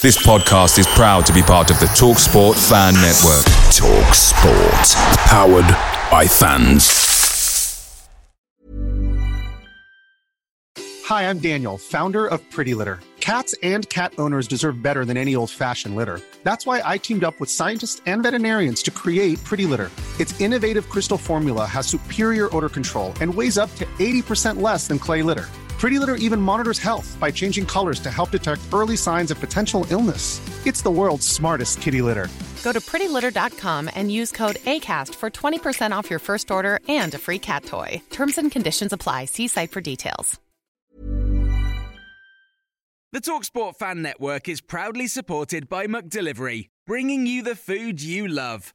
This podcast is proud to be part of the TalkSport Fan Network. TalkSport. Powered by fans. Hi, I'm Daniel, founder of Pretty Litter. Cats and cat owners deserve better than any old fashioned litter. That's why I teamed up with scientists and veterinarians to create Pretty Litter. Its innovative crystal formula has superior odor control and weighs up to 80% less than clay litter. Pretty Litter even monitors health by changing colors to help detect early signs of potential illness. It's the world's smartest kitty litter. Go to prettylitter.com and use code ACAST for 20% off your first order and a free cat toy. Terms and conditions apply. See site for details. The Talksport Fan Network is proudly supported by McDelivery, bringing you the food you love.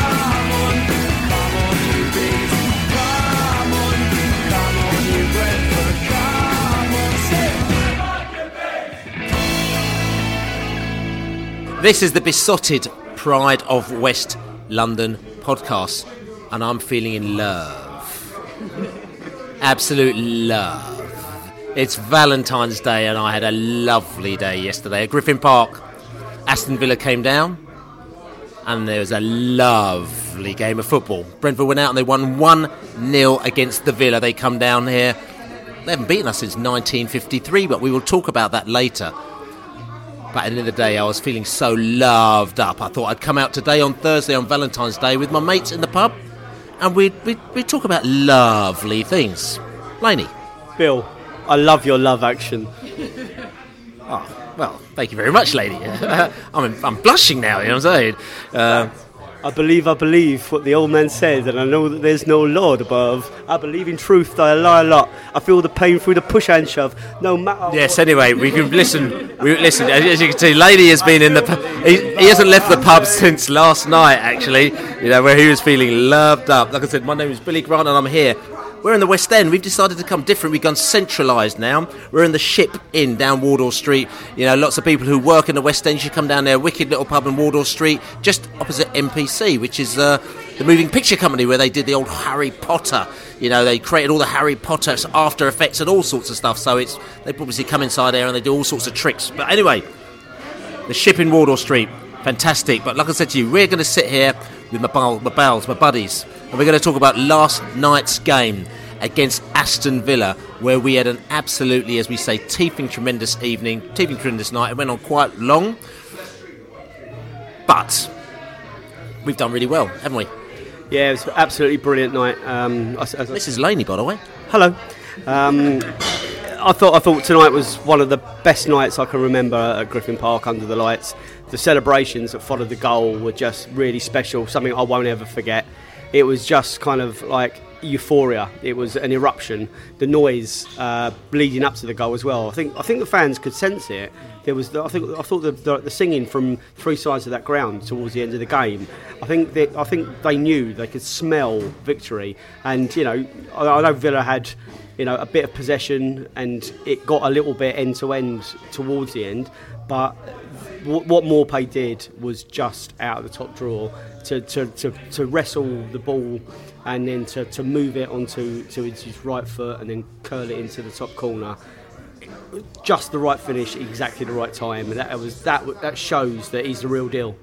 This is the Beesotted Pride of West London podcast, and I'm feeling in love. Absolute love. It's Valentine's Day, and I had a lovely day yesterday at Griffin Park. Aston Villa came down, and there was a lovely game of football. Brentford went out and they won 1 0 against the Villa. They come down here. They haven't beaten us since 1953, but we will talk about that later. But at the end of the day, I was feeling so loved up. I thought I'd come out today on Thursday on Valentine's Day with my mates in the pub and we'd, we'd, we'd talk about lovely things. Laney. Bill, I love your love action. Oh, well, thank you very much, lady. I'm, I'm blushing now, you know what I'm saying? Uh, I believe, I believe what the old man said, and I know that there's no Lord above. I believe in truth, though I lie a lot. I feel the pain through the push and shove, no matter. yes, anyway, we can listen. We listen. As you can see, Lady has been in the. pu- He, he hasn't left the pub since last night, actually. You know where he was feeling loved up. Like I said, my name is Billy Grant, and I'm here. We're in the West End. We've decided to come different. We've gone centralised now. We're in the Ship Inn down Wardour Street. You know, lots of people who work in the West End should come down there. Wicked little pub in Wardour Street, just opposite MPC, which is uh, the moving picture company where they did the old Harry Potter. You know, they created all the Harry Potter After Effects and all sorts of stuff. So it's they obviously come inside there and they do all sorts of tricks. But anyway, the ship in Wardour Street. Fantastic. But like I said to you, we're going to sit here with my, my pals, my buddies, and we're going to talk about last night's game against Aston Villa, where we had an absolutely, as we say, teething tremendous evening, teething tremendous night. It went on quite long, but we've done really well, haven't we? Yeah, it was an absolutely brilliant night. Um, I, I, This is Laney, by the way. hello. Um, I thought I thought tonight was one of the best nights I can remember at Griffin Park under the lights. The celebrations that followed the goal were just really special. Something I won't ever forget. It was just kind of like euphoria. It was an eruption. The noise uh, leading up to the goal as well. I think I think the fans could sense it. There was I think I thought the, the, the singing from three sides of that ground towards the end of the game. I think I think they knew they could smell victory. And you know I, I know Villa had you know a bit of possession and it got a little bit end to end towards the end, but what, Maupay did was just out of the top drawer to, to, to, to wrestle the ball and then to, to move it onto to his right foot and then curl it into the top corner. Just the right finish, exactly the right time, and that was that. That shows that he's the real deal.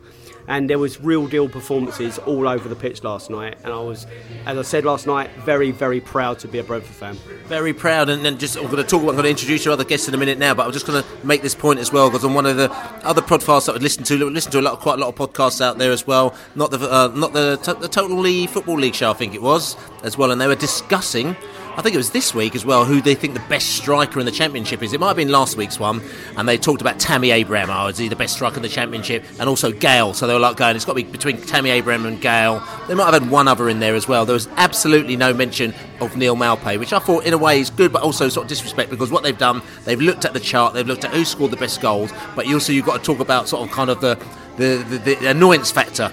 And there was real deal performances all over the pitch last night, and I was, as I said last night, very very proud to be a Brentford fan. Very proud, and then just I'm going to talk. about I'm going to introduce your other guests in a minute now, but I'm just going to make this point as well because on one of the other podcasts that I listen to, listen to a lot, quite a lot of podcasts out there as well. Not the uh, not the, the Total League Football League show, I think it was as well, and they were discussing. I think it was this week as well, who they think the best striker in the championship is. It might have been last week's one, and they talked about Tammy Abraham. Oh, is he the best striker in the championship? And also Gayle. So they were like going, it's got to be between Tammy Abraham and Gayle. They might have had one other in there as well. There was absolutely no mention of Neal Maupay, which I thought in a way is good, but also sort of disrespect because what they've done, they've looked at the chart, they've looked at who scored the best goals, but you also you've got to talk about sort of kind of the the, the, the annoyance factor.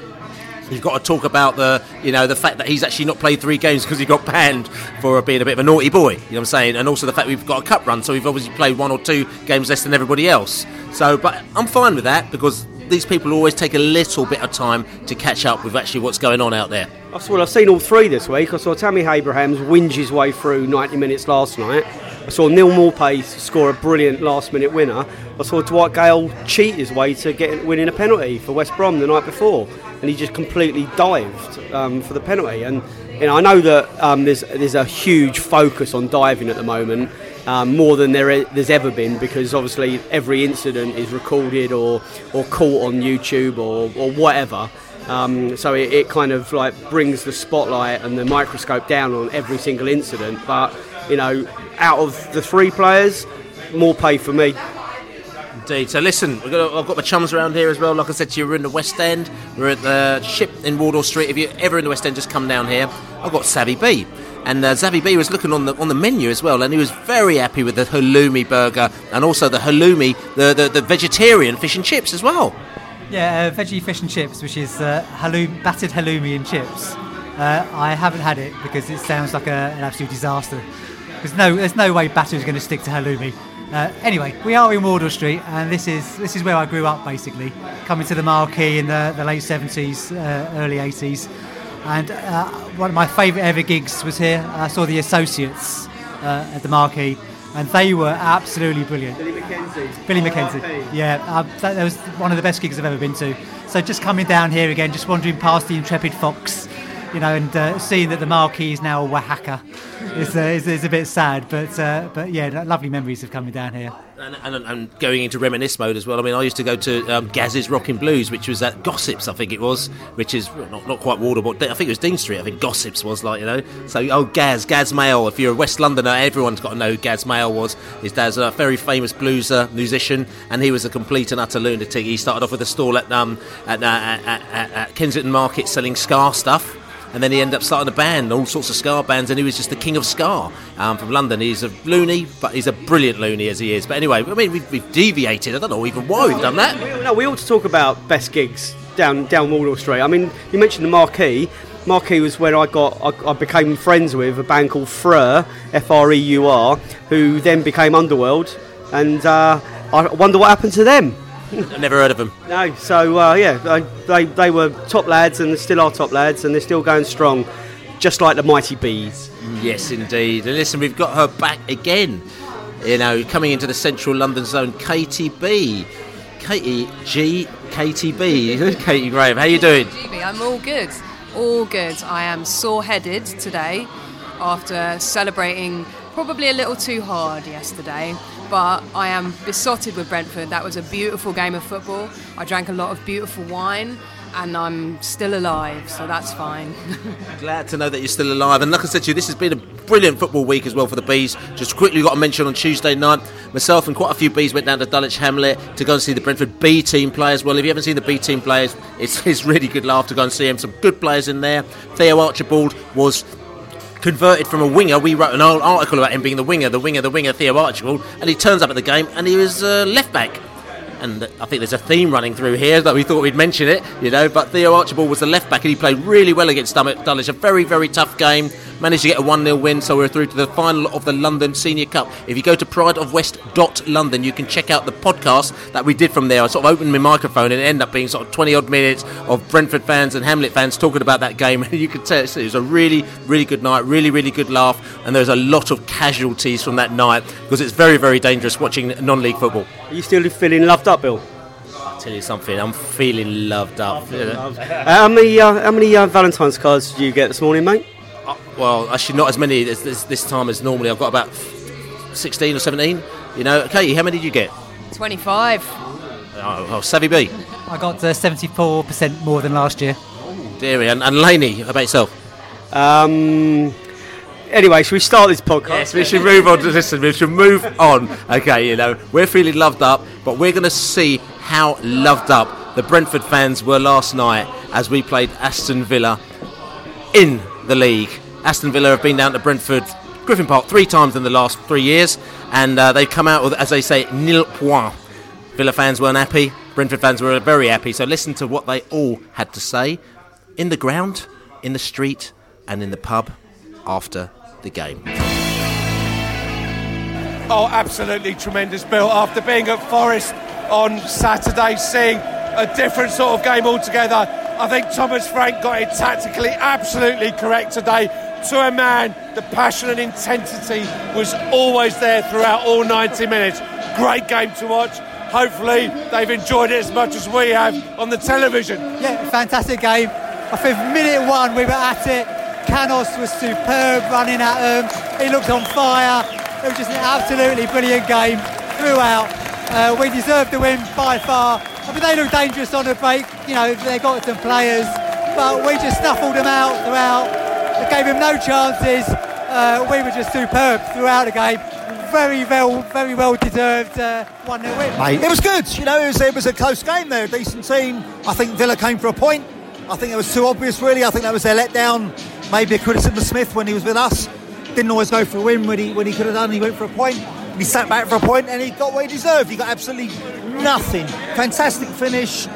You've got to talk about the, you know, the fact that he's actually not played three games because he got banned for being a bit of a naughty boy. You know what I'm saying? And also the fact we've got a cup run, so we've obviously played one or two games less than everybody else. So, but I'm fine with that because these people always take a little bit of time to catch up with actually what's going on out there. Well, I've seen all three this week. I saw Tammy Abrahams whinge his way through 90 minutes last night. I saw Neal Maupay score a brilliant last minute winner. I saw Dwight Gayle cheat his way to getting winning a penalty for West Brom the night before, and he just completely dived um, for the penalty. And you know, I know that um, there's there's a huge focus on diving at the moment. Um, more than there there's ever been because obviously every incident is recorded or, or caught on YouTube or, or whatever. Um, so it, it, kind of like brings the spotlight and the microscope down on every single incident. But you know, out of the three players, Maupay for me. Indeed. So listen, got, I've got my chums around here as well. Like I said to you, we're in the West End. We're at the ship in Wardour Street. If you're ever in the West End, just come down here. I've got Savvy Bee. And uh, Savvy Bee was looking on the on the menu as well, and he was very happy with the halloumi burger and also the halloumi, the, the, the vegetarian fish and chips as well. Yeah, uh, veggie fish and chips, which is uh, halloum, battered halloumi and chips. Uh, I haven't had it because it sounds like a, an absolute disaster. There's no, there's no way batter is going to stick to halloumi. Uh, anyway, we are in Wardour Street, and this is this is where I grew up basically, coming to the Marquee in the, the late 70s, uh, early 80s. And uh, one of my favourite ever gigs was here. I saw the Associates uh, at the Marquee, and they were absolutely brilliant. Billy Mackenzie. Billy Mackenzie. Yeah, uh, that, that was one of the best gigs I've ever been to. So just coming down here again, just wandering past the Intrepid Fox you know, and uh, seeing that the marquee is now a Wahaca is, uh, is, is, a bit sad. But uh, but yeah, lovely memories of coming down here. And, and, and, going into reminisce mode as well. I mean, I used to go to um, Gaz's Rockin' Blues, which was at Gossips, I think it was, which is not, not quite but I think it was Dean Street. I think Gossips was like, you know. So, oh, Gaz, Gaz Mayall. If you're a West Londoner, everyone's got to know who Gaz Mayall was. His dad's a very famous blues musician, and he was a complete and utter lunatic. He started off with a stall at, um, at, uh, at, at, at Kensington Market selling ska stuff and then he ended up starting a band, all sorts of ska bands, and he was just the king of ska um, from London. He's a loony, but he's a brilliant loony as he is. But anyway, I mean, we've, we've deviated. I don't know even why we've done that. No, we ought to talk about best gigs down down Wardour Street. I mean, you mentioned the Marquee. Marquee was where I got I, I became friends with a band called Freur, F R E U R, who then became Underworld, and uh, I wonder what happened to them. I've never heard of them. No, so uh, yeah, they, they, they were top lads and they still are top lads, and they're still going strong, just like the mighty bees. Yes, indeed. And listen, we've got her back again. You know, coming into the central London zone, Katie Bee. Katie G. Katie Bee. Katie Graham, how you doing? I'm all good. All good. I am sore-headed today after celebrating probably a little too hard yesterday but I am besotted with Brentford. That was a beautiful game of football. I drank a lot of beautiful wine and I'm still alive, so that's fine. Glad to know that you're still alive. And like I said to you, this has been a brilliant football week as well for the Bees. Just quickly got to mention on Tuesday night, myself and quite a few Bees went down to Dulwich Hamlet to go and see the Brentford B team players. Well, if you haven't seen the B team players, it's, it's really good laugh to go and see them. Some good players in there. Theo Archibald was converted from a winger. We wrote an old article about him being the winger, the winger, the winger, Theo Archibald, and he turns up at the game and he was uh, left back and I think there's a theme running through here that we thought we'd mention it, you know. But Theo Archibald was the left back and he played really well against Dulwich. A very, very tough game. Managed to get a 1 0 win, so we're through to the final of the London Senior Cup. If you go to prideofwest.london, you can check out the podcast that we did from there. I sort of opened my microphone and it ended up being sort of 20 odd minutes of Brentford fans and Hamlet fans talking about that game. And you could tell it was a really, really good night, really, really good laugh. And there's a lot of casualties from that night because it's very, very dangerous watching non league football. Are you still feeling loved up, Bill? I'll tell you something, I'm feeling loved up. uh, how many, uh, how many uh, Valentine's cards did you get this morning, mate? Uh, well, actually, not as many this, this, this, time as normally. I've got about 16 or 17. You know, Katie, how many did you get? 25. Oh, oh Savvy Bee. I got uh, 74% more than last year. dearie. And, and Laney, how about yourself? Um, anyway, should we start this podcast? Yes, we should move on to listen. We should move on. Okay, you know, we're feeling loved up, but we're going to see how loved up the Brentford fans were last night as we played Aston Villa in the league. Aston Villa have been down to Brentford, Griffin Park, three times in the last three years, and uh, they've come out with, as they say, nil point. Villa fans weren't happy. Brentford fans were very happy. So listen to what they all had to say in the ground, in the street, and in the pub after the game. Oh, absolutely tremendous, Bill. After being at Forest on Saturday, seeing a different sort of game altogether, I think Thomas Frank got it tactically absolutely correct today. To a man, the passion and intensity was always there throughout all 90 minutes. Great game to watch. Hopefully, they've enjoyed it as much as we have on the television. Yeah, fantastic game. I think minute one we were at it. Canos was superb running at him. He looked on fire. It was just an absolutely brilliant game throughout. Uh, we deserved the win by far. I mean, they looked dangerous on the break. You know, they got some players, but we just snuffled them out throughout. They gave them no chances. Uh, we were just superb throughout the game. Very well, very well deserved uh, one 0 win. Mate, it was good. You know, it was, it was a close game there, a decent team. I think Villa came for a point. I think it was too obvious, really. I think that was their letdown. Maybe a criticism of Smith when he was with us didn't always go for a win when he when he could have done. He went for a point. He sat back for a point and he got what he deserved. He got absolutely nothing. Fantastic finish,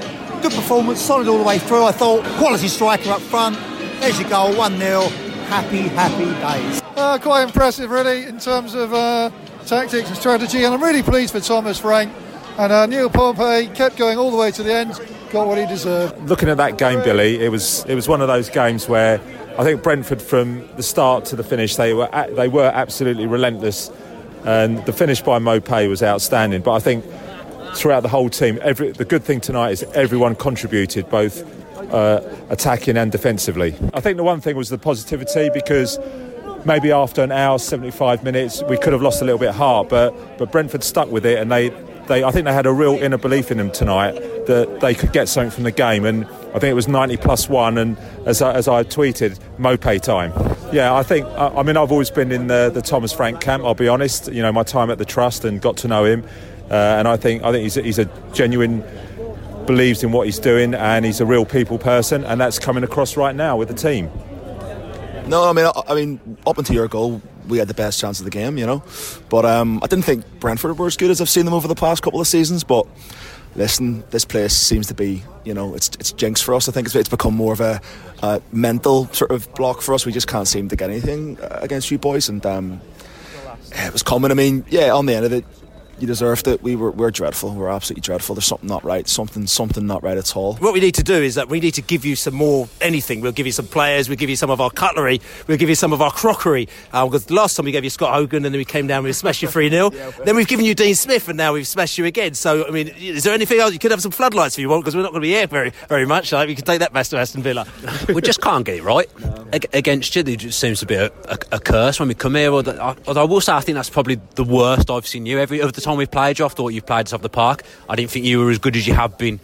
good performance, solid all the way through. I thought quality striker up front. There's your goal, one 0 Happy, happy days. Uh, quite impressive, really, in terms of uh, tactics and strategy. And I'm really pleased for Thomas Frank. And uh, Neal Maupay kept going all the way to the end, got what he deserved. Looking at that game, Billy, it was it was one of those games where I think Brentford, from the start to the finish, they were they were absolutely relentless, and the finish by Maupay was outstanding. But I think throughout the whole team, every, the good thing tonight is everyone contributed, both uh, attacking and defensively. I think the one thing was the positivity because maybe after an hour, 75 minutes, we could have lost a little bit of heart, but but Brentford stuck with it, and they. They, I think they had a real inner belief in them tonight that they could get something from the game, and I think it was 90 plus one, and as I, as I tweeted, Maupay time. Yeah, I think, I, I mean, I've always been in the, the Thomas Frank camp, I'll be honest. You know, my time at the Trust and got to know him. Uh, and I think, I think he's, he's a genuine, believes in what he's doing, and he's a real people person, and that's coming across right now with the team. No, I mean, I, I mean, up until your goal, we had the best chance of the game, you know. But um, I didn't think Brentford were as good as I've seen them over the past couple of seasons. But listen, this place seems to be, you know, it's it's jinx for us. I think it's, it's become more of a, a, mental sort of block for us. We just can't seem to get anything uh, against you boys, and um, it was coming. I mean, yeah, on the end of it, you deserved it. We were we're dreadful. We're absolutely dreadful. There's something not right. Something something not right at all. What we need to do is that we need to give you some more anything. We'll give you some players. We'll give you some of our cutlery. We'll give you some of our crockery. Uh, because last time we gave you Scott Hogan, and then we came down we smashed you three 0 yeah, Then we've given you Dean Smith, and now we've smashed you again. So I mean, is there anything else? You could have some floodlights if you want, because we're not going to be here very very much. Like, we can take that back to Aston Villa. we just can't get it right no. against you. There just seems to be a, a, a curse when we come here. Although I will say, I think that's probably the worst I've seen you every of the time we've played you. I thought you've played us off the park. I didn't think you were as good as you have been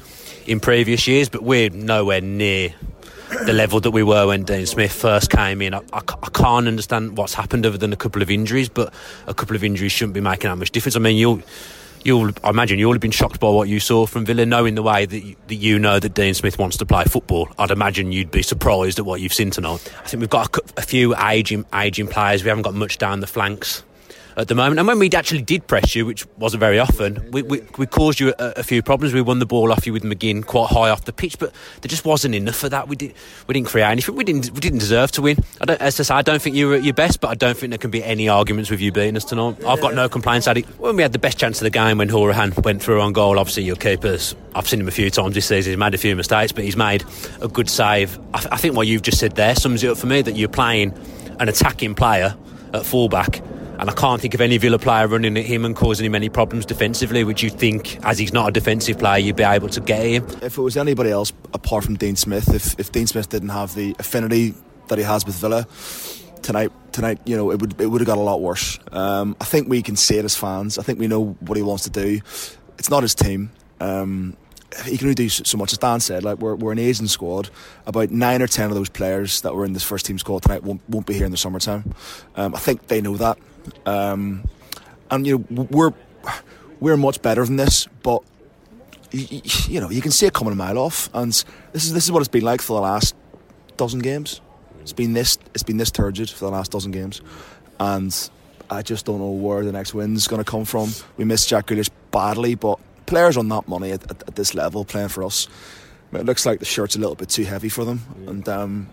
in previous years, but we're nowhere near the level that we were when Dean Smith first came in. I, I, I, can't understand what's happened other than a couple of injuries, but a couple of injuries shouldn't be making that much difference. I mean, you'll. You'll, I imagine you'll have been shocked by what you saw from Villa, knowing the way that you, that you know that Dean Smith wants to play football. I'd imagine you'd be surprised at what you've seen tonight. I think we've got a, a few aging, aging players. We haven't got much down the flanks at the moment. And when we actually did press you, which wasn't very often, we, we, we caused you a, a, few problems. We won the ball off you with McGinn quite high off the pitch, but there just wasn't enough for that. We did we didn't create anything. We didn't we didn't deserve to win. I don't, as I say, I don't think you were at your best, but I don't think there can be any arguments with you beating us tonight. I've got no complaints at it. When we had the best chance of the game, when Hourihane went through on goal, obviously your keepers. I've seen him a few times this season. He's made a few mistakes, but he's made a good save. I, th- I think what you've just said there sums it up for me that you're playing an attacking player at fullback and I can't think of any Villa player running at him and causing him any problems defensively, which you think, as he's not a defensive player, you'd be able to get him. If it was anybody else apart from Dean Smith, if, if Dean Smith didn't have the affinity that he has with Villa, tonight, tonight, you know, it would it would have got a lot worse. Um, I think we can see it as fans. I think we know what he wants to do. It's not his team. Um, he can only do so much. As Dan said, like we're, we're an Asian squad. About nine or ten of those players that were in this first team squad tonight won't, won't be here in the summertime. Um, I think they know that. Um, and you know we're we're much better than this, but you, you, know you can see it coming a mile off. And this is this is what it's been like for the last dozen games. It's been this it's been this turgid for the last dozen games, and I just don't know where the next win's going to come from. We missed Jack Grealish badly, but players on that money at, at, at this level playing for us. It looks like the shirt's a little bit too heavy for them, and um,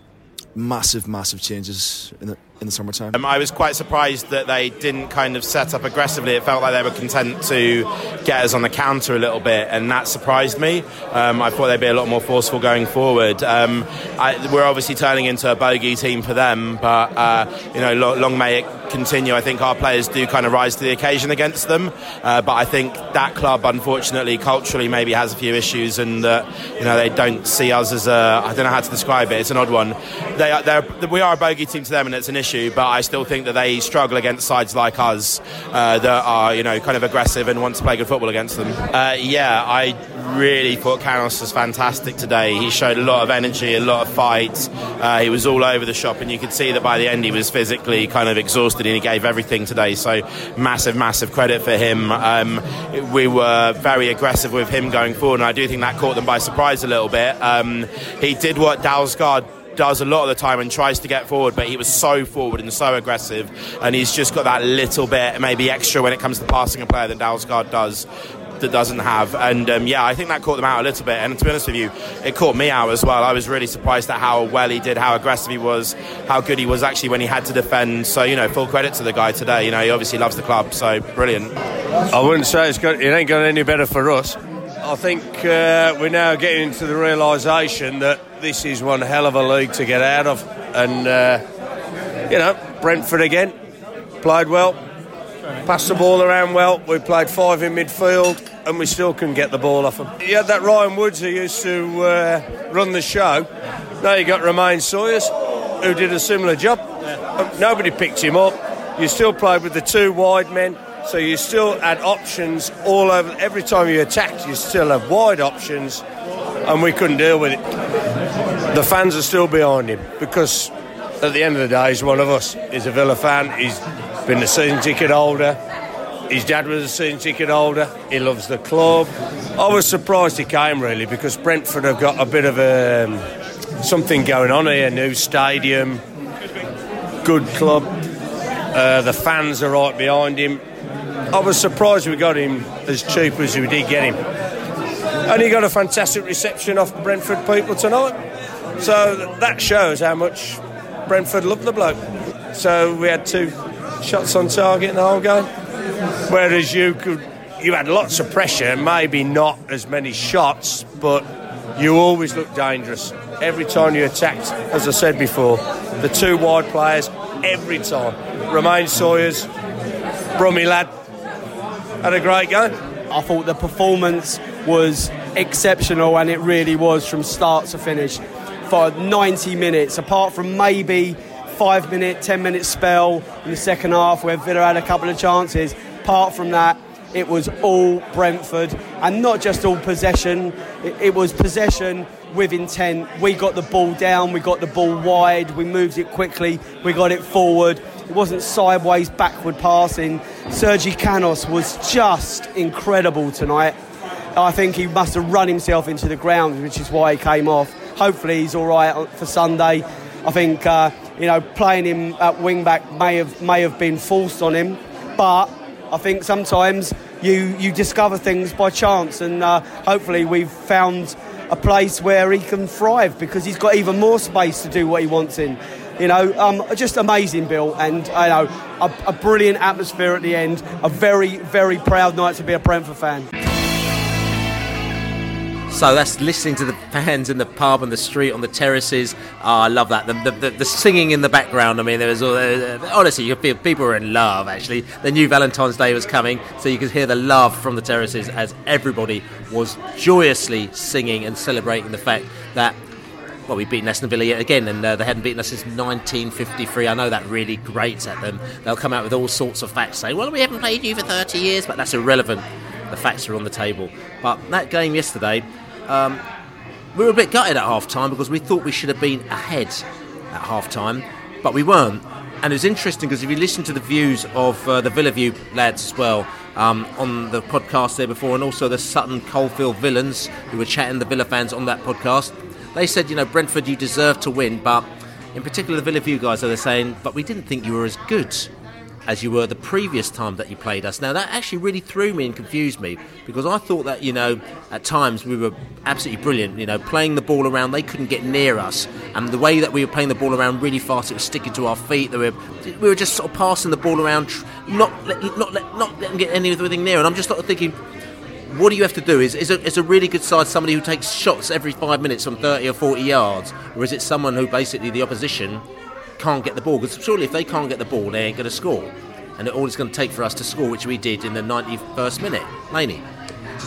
massive, massive changes in the, in the summertime. Um, I was quite surprised that they didn't kind of set up aggressively. It felt like they were content to get us on the counter a little bit, and that surprised me. Um, I thought they'd be a lot more forceful going forward. Um, I, we're obviously turning into a bogey team for them, but uh, you know, long, long, may it continue. I think our players do kind of rise to the occasion against them, uh, but I think that club, unfortunately, culturally, maybe has a few issues, and that you know they don't see us as a. I don't know how to describe it. It's an odd one. They are, we are a bogey team to them, and it's an issue issue, but I still think that they struggle against sides like us uh, that are, you know, kind of aggressive and want to play good football against them. Uh, yeah, I really thought Canos was fantastic today. He showed a lot of energy, a lot of fight. Uh, he was all over the shop, and you could see that by the end he was physically kind of exhausted, and he gave everything today. So massive, massive credit for him. Um, we were very aggressive with him going forward, and I do think that caught them by surprise a little bit. Um, he did what Dalsgaard does a lot of the time and tries to get forward, but he was so forward and so aggressive, and he's just got that little bit maybe extra when it comes to passing a player than Dalsgaard does that doesn't have. And um, yeah, I think that caught them out a little bit. And to be honest with you, it caught me out as well. I was really surprised at how well he did, how aggressive he was, how good he was actually when he had to defend. So you know, full credit to the guy today. You know, he obviously loves the club, so brilliant. I wouldn't say it's got, it ain't got any better for us. I think uh, we're now getting into the realisation that this is one hell of a league to get out of. And, uh, you know, Brentford again played well, passed the ball around well. We played five in midfield and we still couldn't get the ball off them. You had that Ryan Woods who used to uh, run the show. Now you got Romaine Sawyers who did a similar job. Nobody picked him up. You still played with the two wide men. So you still had options all over. Every time you attacked, you still have wide options, and we couldn't deal with it. The fans are still behind him because at the end of the day, he's one of us. He's a Villa fan. He's been a season ticket holder. His dad was a season ticket holder. He loves the club. I was surprised he came really because Brentford have got a bit of a, um, something going on here. New stadium, good club. Uh, the fans are right behind him. I was surprised we got him as cheap as we did get him. And he got a fantastic reception off Brentford people tonight. So that shows how much Brentford loved the bloke. So we had two shots on target in the whole game. Whereas you could you had lots of pressure, maybe not as many shots, but you always looked dangerous. Every time you attacked, as I said before, the two wide players, every time. Romaine Sawyers, Brummy lad, had a great game. I thought the performance was exceptional, and it really was from start to finish for 90 minutes. Apart from maybe five minute, 10 minute spell in the second half where Villa had a couple of chances. Apart from that, it was all Brentford, and not just all possession. It, it, was possession with intent. We got the ball down, we got the ball wide, we moved it quickly, we got it forward. It wasn't sideways, backward passing. Sergi Canos was just incredible tonight. I think he must have run himself into the ground, which is why he came off. Hopefully, he's all right for Sunday. I think uh, you know playing him at wing back may have may have been forced on him, but I think sometimes you you discover things by chance, and uh, hopefully we've found a place where he can thrive because he's got even more space to do what he wants in. You know, um, just amazing, Bill, and I know a, a brilliant atmosphere at the end. A very, very proud night to be a Brentford fan. So that's listening to the fans in the pub and the street on the terraces. Oh, I love that. The, the, the singing in the background. I mean, there was all, uh, honestly, you people were in love. Actually, the new Valentine's Day was coming, so you could hear the love from the terraces as everybody was joyously singing and celebrating the fact that well, we beat Aston Villa yet again, and uh, they hadn't beaten us since 1953. I know that really grates at them. They'll come out with all sorts of facts, saying, "Well, we haven't played you for 30 years," but that's irrelevant. The facts are on the table. But that game yesterday, um, we were a bit gutted at half time because we thought we should have been ahead at half time, but we weren't. And it was interesting because if you listen to the views of uh, the Villa View lads as well um, on the podcast there before, and also the Sutton Coldfield Villains who were chatting the Villa fans on that podcast, they said, you know, Brentford, you deserve to win, but in particular the Villa View guys, they're saying, but we didn't think you were as good as you were the previous time that you played us. Now, that actually really threw me and confused me because I thought that, you know, at times we were absolutely brilliant, you know, playing the ball around, they couldn't get near us. And the way that we were playing the ball around really fast, it was sticking to our feet. They were, we were just sort of passing the ball around, not, not, let, not letting get anything near. And I'm just sort of thinking, what do you have to do? Is, is, a, is a really good side somebody who takes shots every five minutes from 30 or 40 yards? Or is it someone who basically the opposition can't get the ball? Because surely if they can't get the ball, they ain't going to score. And all it's going to take for us to score, which we did in the 91st minute. Laney.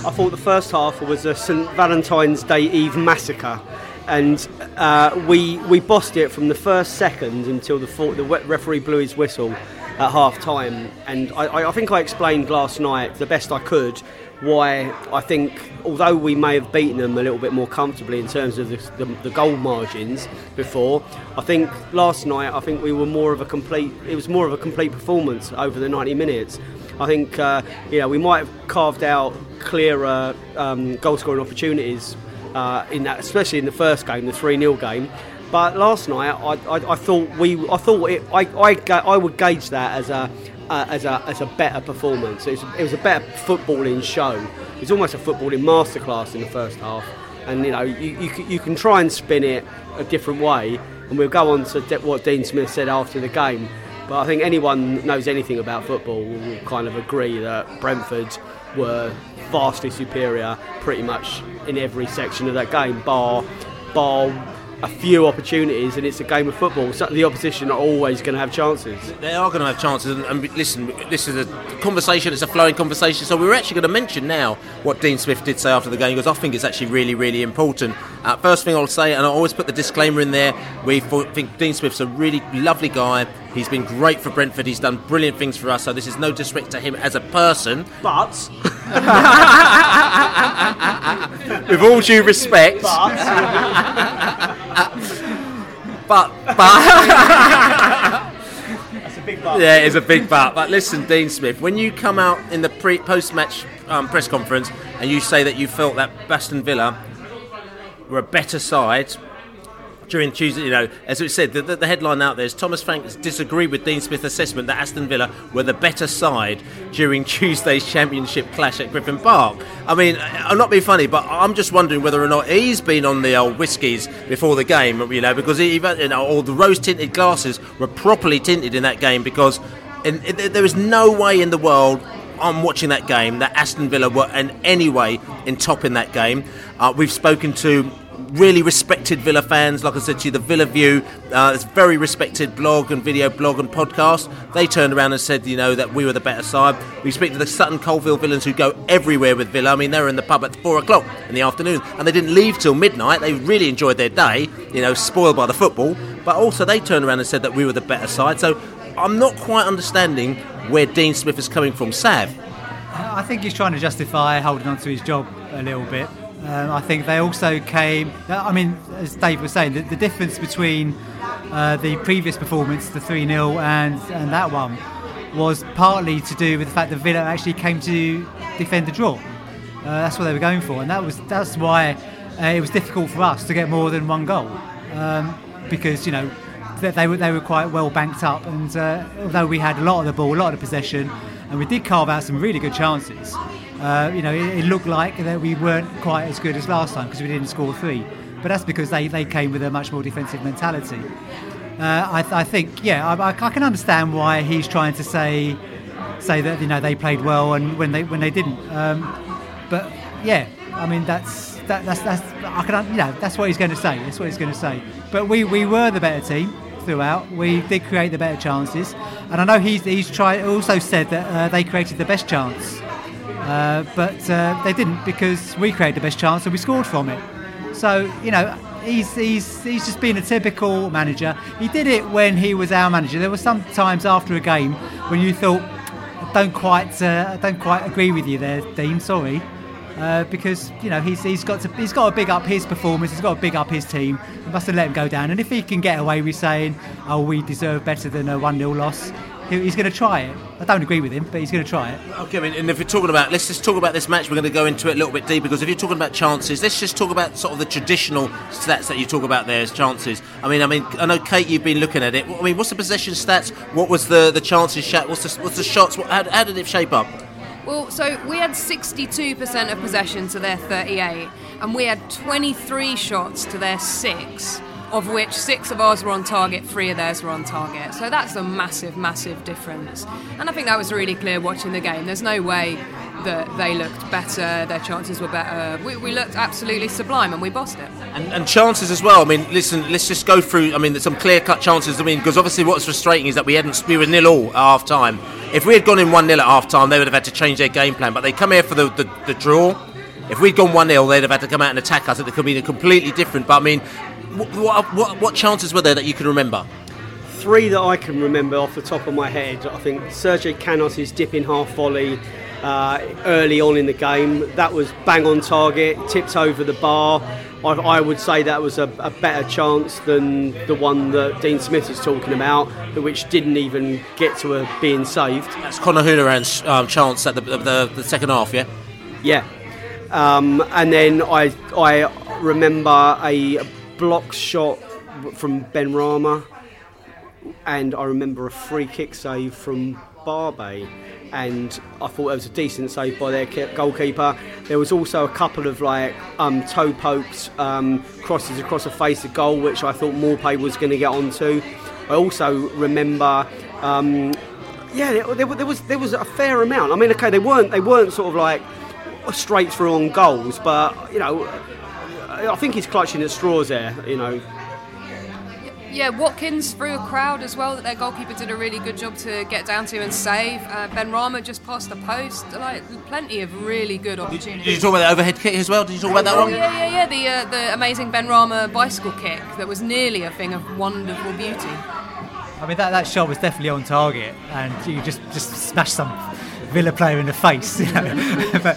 I thought the first half was a St Valentine's Day Eve massacre, and uh, we we bossed it from the first second until the the referee blew his whistle at half time. And I, I think I explained last night the best I could why I think, although we may have beaten them a little bit more comfortably in terms of the, the, the, goal margins before, I think last night I think we were more of a complete. It was more of a complete performance over the 90 minutes. I think uh, you know we might have carved out clearer um, goal scoring opportunities uh, in that, especially in the first game, the 3 0 game. But last night, I, I, I, thought we, I thought it, I, I, I would gauge that as a, uh, as a as a better performance. It was, it was a better footballing show. It was almost a footballing masterclass in the first half. And you know, you, you, you can try and spin it a different way, and we'll go on to what Dean Smith said after the game. But I think anyone knows anything about football will kind of agree that Brentford were vastly superior pretty much in every section of that game, bar bar a few opportunities and it's a game of football. So the opposition are always going to have chances. They are going to have chances. And, and, listen, this is a conversation, it's a flowing conversation. So we are actually going to mention now what Dean Smith did say after the game because I think it's actually really, really important. Uh, first thing I'll say, and I always put the disclaimer in there, we think Dean Smith's a really lovely guy. He's been great for Brentford. He's done brilliant things for us. So this is no disrespect to him as a person. But. with all due respect. But. but. but That's a big but. Yeah, it's a big but. But listen, Dean Smith, when you come out in the pre post match um, press conference and you say that you felt that Aston Villa were a better side during Tuesday, you know, as we said, the, the, headline out there is Thomas Frank disagreed with Dean Smith's assessment that Aston Villa were the better side during Tuesday's championship clash at Griffin Park. I mean, I'm not being funny, but I'm just wondering whether or not he's been on the old whiskies before the game, you know, because he, you know, all the rose tinted glasses were properly tinted in that game because there is no way in the world I'm watching that game that Aston Villa were in any way in top in that game. Uh, we've spoken to really respected Villa fans. Like I said to you, the Villa View, uh, it's very respected blog and video blog and podcast. They turned around and said, you know, that we were the better side. We speak to the Sutton Coldfield villains who go everywhere with Villa. I mean, they were in the pub at four o'clock in the afternoon and they didn't leave till midnight. They really enjoyed their day, you know, spoiled by the football. But also, they turned around and said that we were the better side. So I'm not quite understanding where Dean Smith is coming from. Sav. I think he's trying to justify holding on to his job a little bit. Um, I think they also came. I mean, as Dave was saying, the, the difference between uh, the previous performance, the 3 0, and, and that one, was partly to do with the fact that Villa actually came to defend the draw. Uh, that's what they were going for, and that was that's why uh, it was difficult for us to get more than one goal um, because you know they were they were quite well banked up, and uh, although we had a lot of the ball, a lot of the possession, and we did carve out some really good chances. Uh, you know, it, it, looked like that we weren't quite as good as last time because we didn't score three. But that's because they, they came with a much more defensive mentality. Uh, I, I, think, yeah, I, I, can understand why he's trying to say say that you know they played well and when they when they didn't. Um, but yeah, I mean that's that, that's that's I can you know that's what he's going to say. That's what he's going to say. But we we were the better team throughout. We did create the better chances, and I know he's he's tried also said that uh, they created the best chance uh, but uh, they didn't because we created the best chance and we scored from it. So, you know, he's, he's, he's just been a typical manager. He did it when he was our manager. There were some times after a game when you thought, I don't quite, uh, I don't quite agree with you there, Dean, sorry. Uh, because you know he's, he's got to he's got to big up his performance. He's got to big up his team. He must have let him go down. And if he can get away with saying, "Oh, we deserve better than a one 0 loss," he's going to try it. I don't agree with him, but he's going to try it. Okay, I mean, and if we're talking about, let's just talk about this match. We're going to go into it a little bit deeper because if you're talking about chances, let's just talk about sort of the traditional stats that you talk about there as chances. I mean, I mean, I know Kate, you've been looking at it. I mean, what's the possession stats? What was the the chances shot? What's the what's the shots? What, how, how did it shape up? Well, so we had 62% of possession to their 38, and we had 23 shots to their six, of which six of ours were on target, three of theirs were on target. So that's a massive, massive difference. And I think that was really clear watching the game. There's no way that they looked better, their chances were better. We, we looked absolutely sublime, and we bossed it. And, and chances as well. I mean, listen, let's just go through. I mean, there's some clear cut chances. I mean, because obviously what's frustrating is that we hadn't we were nil all at half time. If we had gone in one 0 at half time, they would have had to change their game plan. But they come here for the, the, the draw. If we'd gone one 0 they'd have had to come out and attack us. It could have been completely different. But I mean, what, what, what, what chances were there that you can remember? Three that I can remember off the top of my head. I think Sergio Canos' dipping half volley uh, early on in the game. That was bang on target, tipped over the bar. I, I would say that was a, a better chance than the one that Dean Smith is talking about, which didn't even get to a, being saved. That's Conor Hourihane's um, chance at the, the, the second half, yeah? Yeah. Um, and then I I remember a block shot from Benrahma, and I remember a free kick save from Barbet. And I thought it was a decent save by their goalkeeper. There was also a couple of like um, toe pokes, um, crosses across the face of goal, which I thought Maupay was going to get onto. I also remember um, yeah, there, there, was there was a fair amount. I mean, okay, they weren't they weren't sort of like straight through on goals, but you know, I think he's clutching at straws there. You know, Yeah, Watkins through a crowd as well that their goalkeeper did a really good job to get down to and save. Uh, Benrahma just passed the post. Like plenty of really good opportunities. Did you talk about the overhead kick as well? Did you talk about that oh, one? Yeah, yeah, yeah. The uh, the amazing Benrahma bicycle kick that was nearly a thing of wonderful beauty. I mean, that, that shot was definitely on target, and you just just smashed some Villa player in the face. You know? but,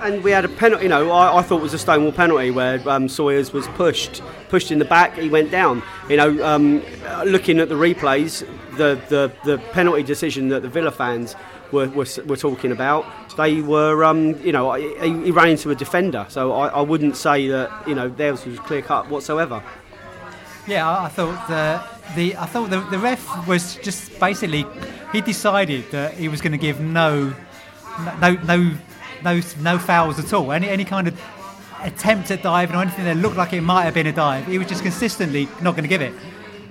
and we had a penalty. You know, I, I thought it was a Stonewall penalty where um, Sawyer's was pushed pushed in the back. He went down. You know, um, looking at the replays, the, the, the penalty decision that the Villa fans were, were, were talking about, they were, um, you know, he, he ran into a defender. So I, I wouldn't say that you know theirs was clear cut whatsoever. Yeah, I, I thought the the I thought the, the ref was just basically he decided that he was going to give no no no no no fouls at all. Any any kind of attempt at diving or anything that looked like it might have been a dive, he was just consistently not going to give it.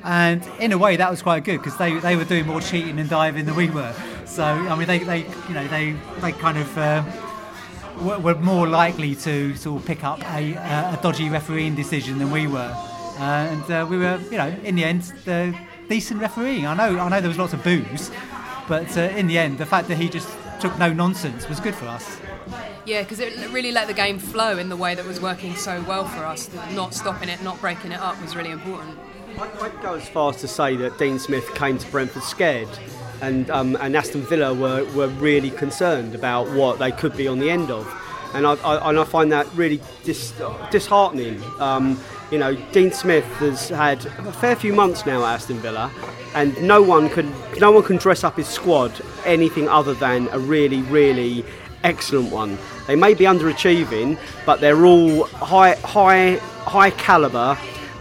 And in a way, that was quite good because they, they were doing more cheating and diving than we were. So I mean, they, they you know they they kind of. Uh, were more likely to sort of pick up a, a dodgy refereeing decision than we were, and uh, we were, you know, in the end, the decent refereeing. I know, I know, there was lots of boos, but uh, in the end, the fact that he just took no nonsense was good for us. Yeah, because it really let the game flow in the way that was working so well for us. Not stopping it, not breaking it up was really important. I'd go as far as to say that Dean Smith came to Brentford scared, and um, and Aston Villa were, were really concerned about what they could be on the end of, and I, I and I find that really dis, disheartening. Um, you know, Dean Smith has had a fair few months now at Aston Villa, and no one can no one can dress up his squad anything other than a really really excellent one. They may be underachieving, but they're all high high high caliber.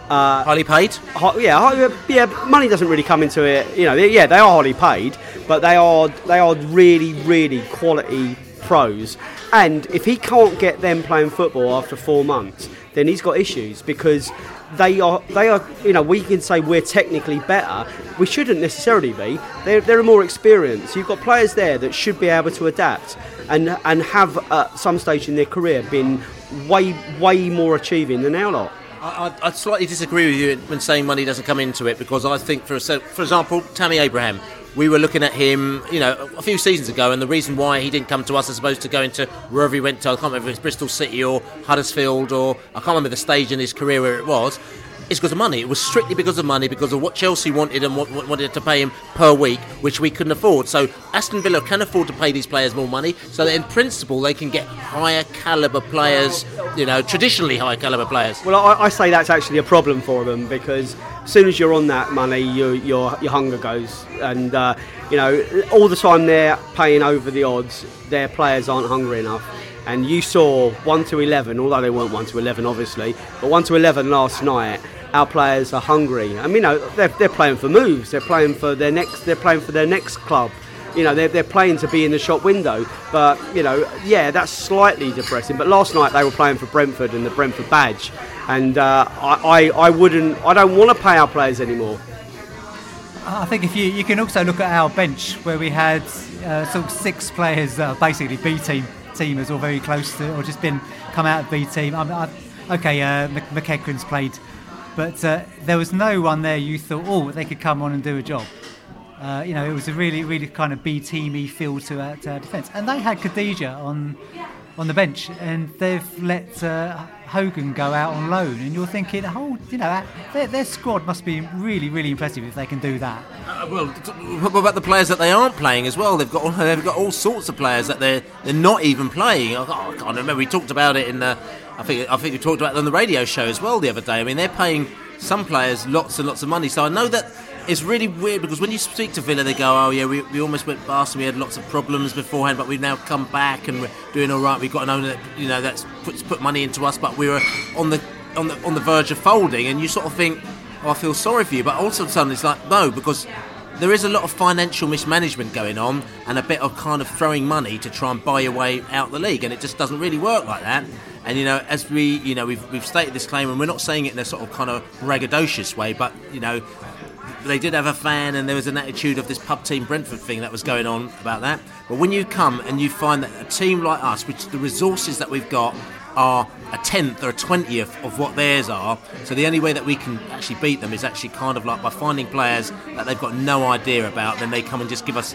Uh, highly paid. High, yeah, yeah. Money doesn't really come into it. You know, they, yeah, they are highly paid, but they are they are really really quality pros. And if he can't get them playing football after four months, then he's got issues because they are they are you know we can say we're technically better. We shouldn't necessarily be. They're, they're more experienced. You've got players there that should be able to adapt and and have at some stage in their career been way way more achieving than our lot I, I, I slightly disagree with you when saying money doesn't come into it because I think, for for example, Tammy Abraham, we were looking at him, you know, a few seasons ago, and the reason why he didn't come to us as opposed to going to wherever he went to, I can't remember if it's Bristol City or Huddersfield or I can't remember the stage in his career where it was. it's because of money. It was strictly because of money, because of what Chelsea wanted and what, what wanted to pay him per week, which we couldn't afford. So Aston Villa can afford to pay these players more money, so that in principle they can get higher caliber players. You know, traditionally high caliber players. Well, I, I say that's actually a problem for them because as soon as you're on that money, you, your your hunger goes, and uh, you know all the time they're paying over the odds. Their players aren't hungry enough. And you saw one to eleven, although they weren't one to eleven, obviously, but one to eleven last night. Our players are hungry. I mean, you know, they're, they're playing for moves. They're playing for their next. They're playing for their next club you know they're, they're playing to be in the shop window but you know yeah that's slightly depressing but last night they were playing for Brentford and the Brentford badge and uh, I, I, I wouldn't I don't want to pay our players anymore I think if you you can also look at our bench where we had uh, sort of six players that are basically B team teamers or very close to or just been come out of B team. I, I, okay, uh, McEachran's played, but uh, there was no one there you thought oh they could come on and do a job. Uh, you know, it was a really, really kind of B teamy feel to our, our defence, and they had Kodjia on on the bench, and they've let uh, Hogan go out on loan, and you're thinking, oh, you know, their, their squad must be really, really impressive if they can do that. Uh, well, what about the players that they aren't playing as well? They've got they've got all sorts of players that they're they're not even playing. Oh, I can't remember. We talked about it in the. I think I think we talked about it on the radio show as well the other day. I mean, they're paying some players lots and lots of money. So I know that it's really weird because when you speak to Villa, they go, "Oh yeah, we, we almost went bust and we had lots of problems beforehand, but we've now come back and we're doing all right. We've got an owner that you know that's put, put money into us, but we were on the on the on the verge of folding." And you sort of think, "Oh, I feel sorry for you," but also suddenly it's like, no, because there is a lot of financial mismanagement going on and a bit of kind of throwing money to try and buy your way out the league, and it just doesn't really work like that. And you know, as we, you know, we've, we've stated this claim, and we're not saying it in a sort of kind of braggadocious way, but you know, they did have a fan, and there was an attitude of this pub team Brentford thing that was going on about that. But when you come and you find that a team like us, which the resources that we've got are a tenth or a twentieth of what theirs are, so the only way that we can actually beat them is actually kind of like by finding players that they've got no idea about. Then they come and just give us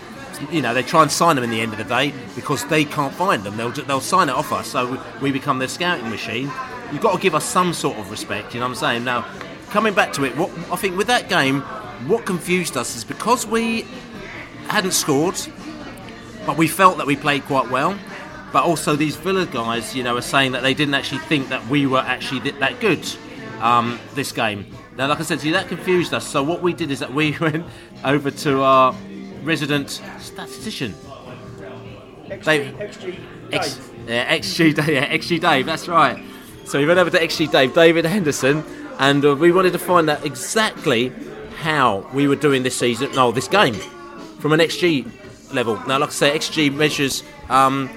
you know, they try and sign them in the end of the day because they can't find them. They'll, they'll sign it off us, so we become their scouting machine. You've got to give us some sort of respect, you know what I'm saying? Now, coming back to it, what I think with that game, what confused us is because we hadn't scored, but we felt that we played quite well. But also, these Villa guys, you know, are saying that they didn't actually think that we were actually that good um, this game. Now, like I said to you, that confused us. So what we did is that we went over to our resident statistician. XG, Dave. XG, X, yeah, XG, Dave, yeah, XG Dave, that's right. So we went over to XG Dave, David Henderson, and uh, we wanted to find out exactly how we were doing this season, no, this game, from an XG level. Now, like I say, XG measures um,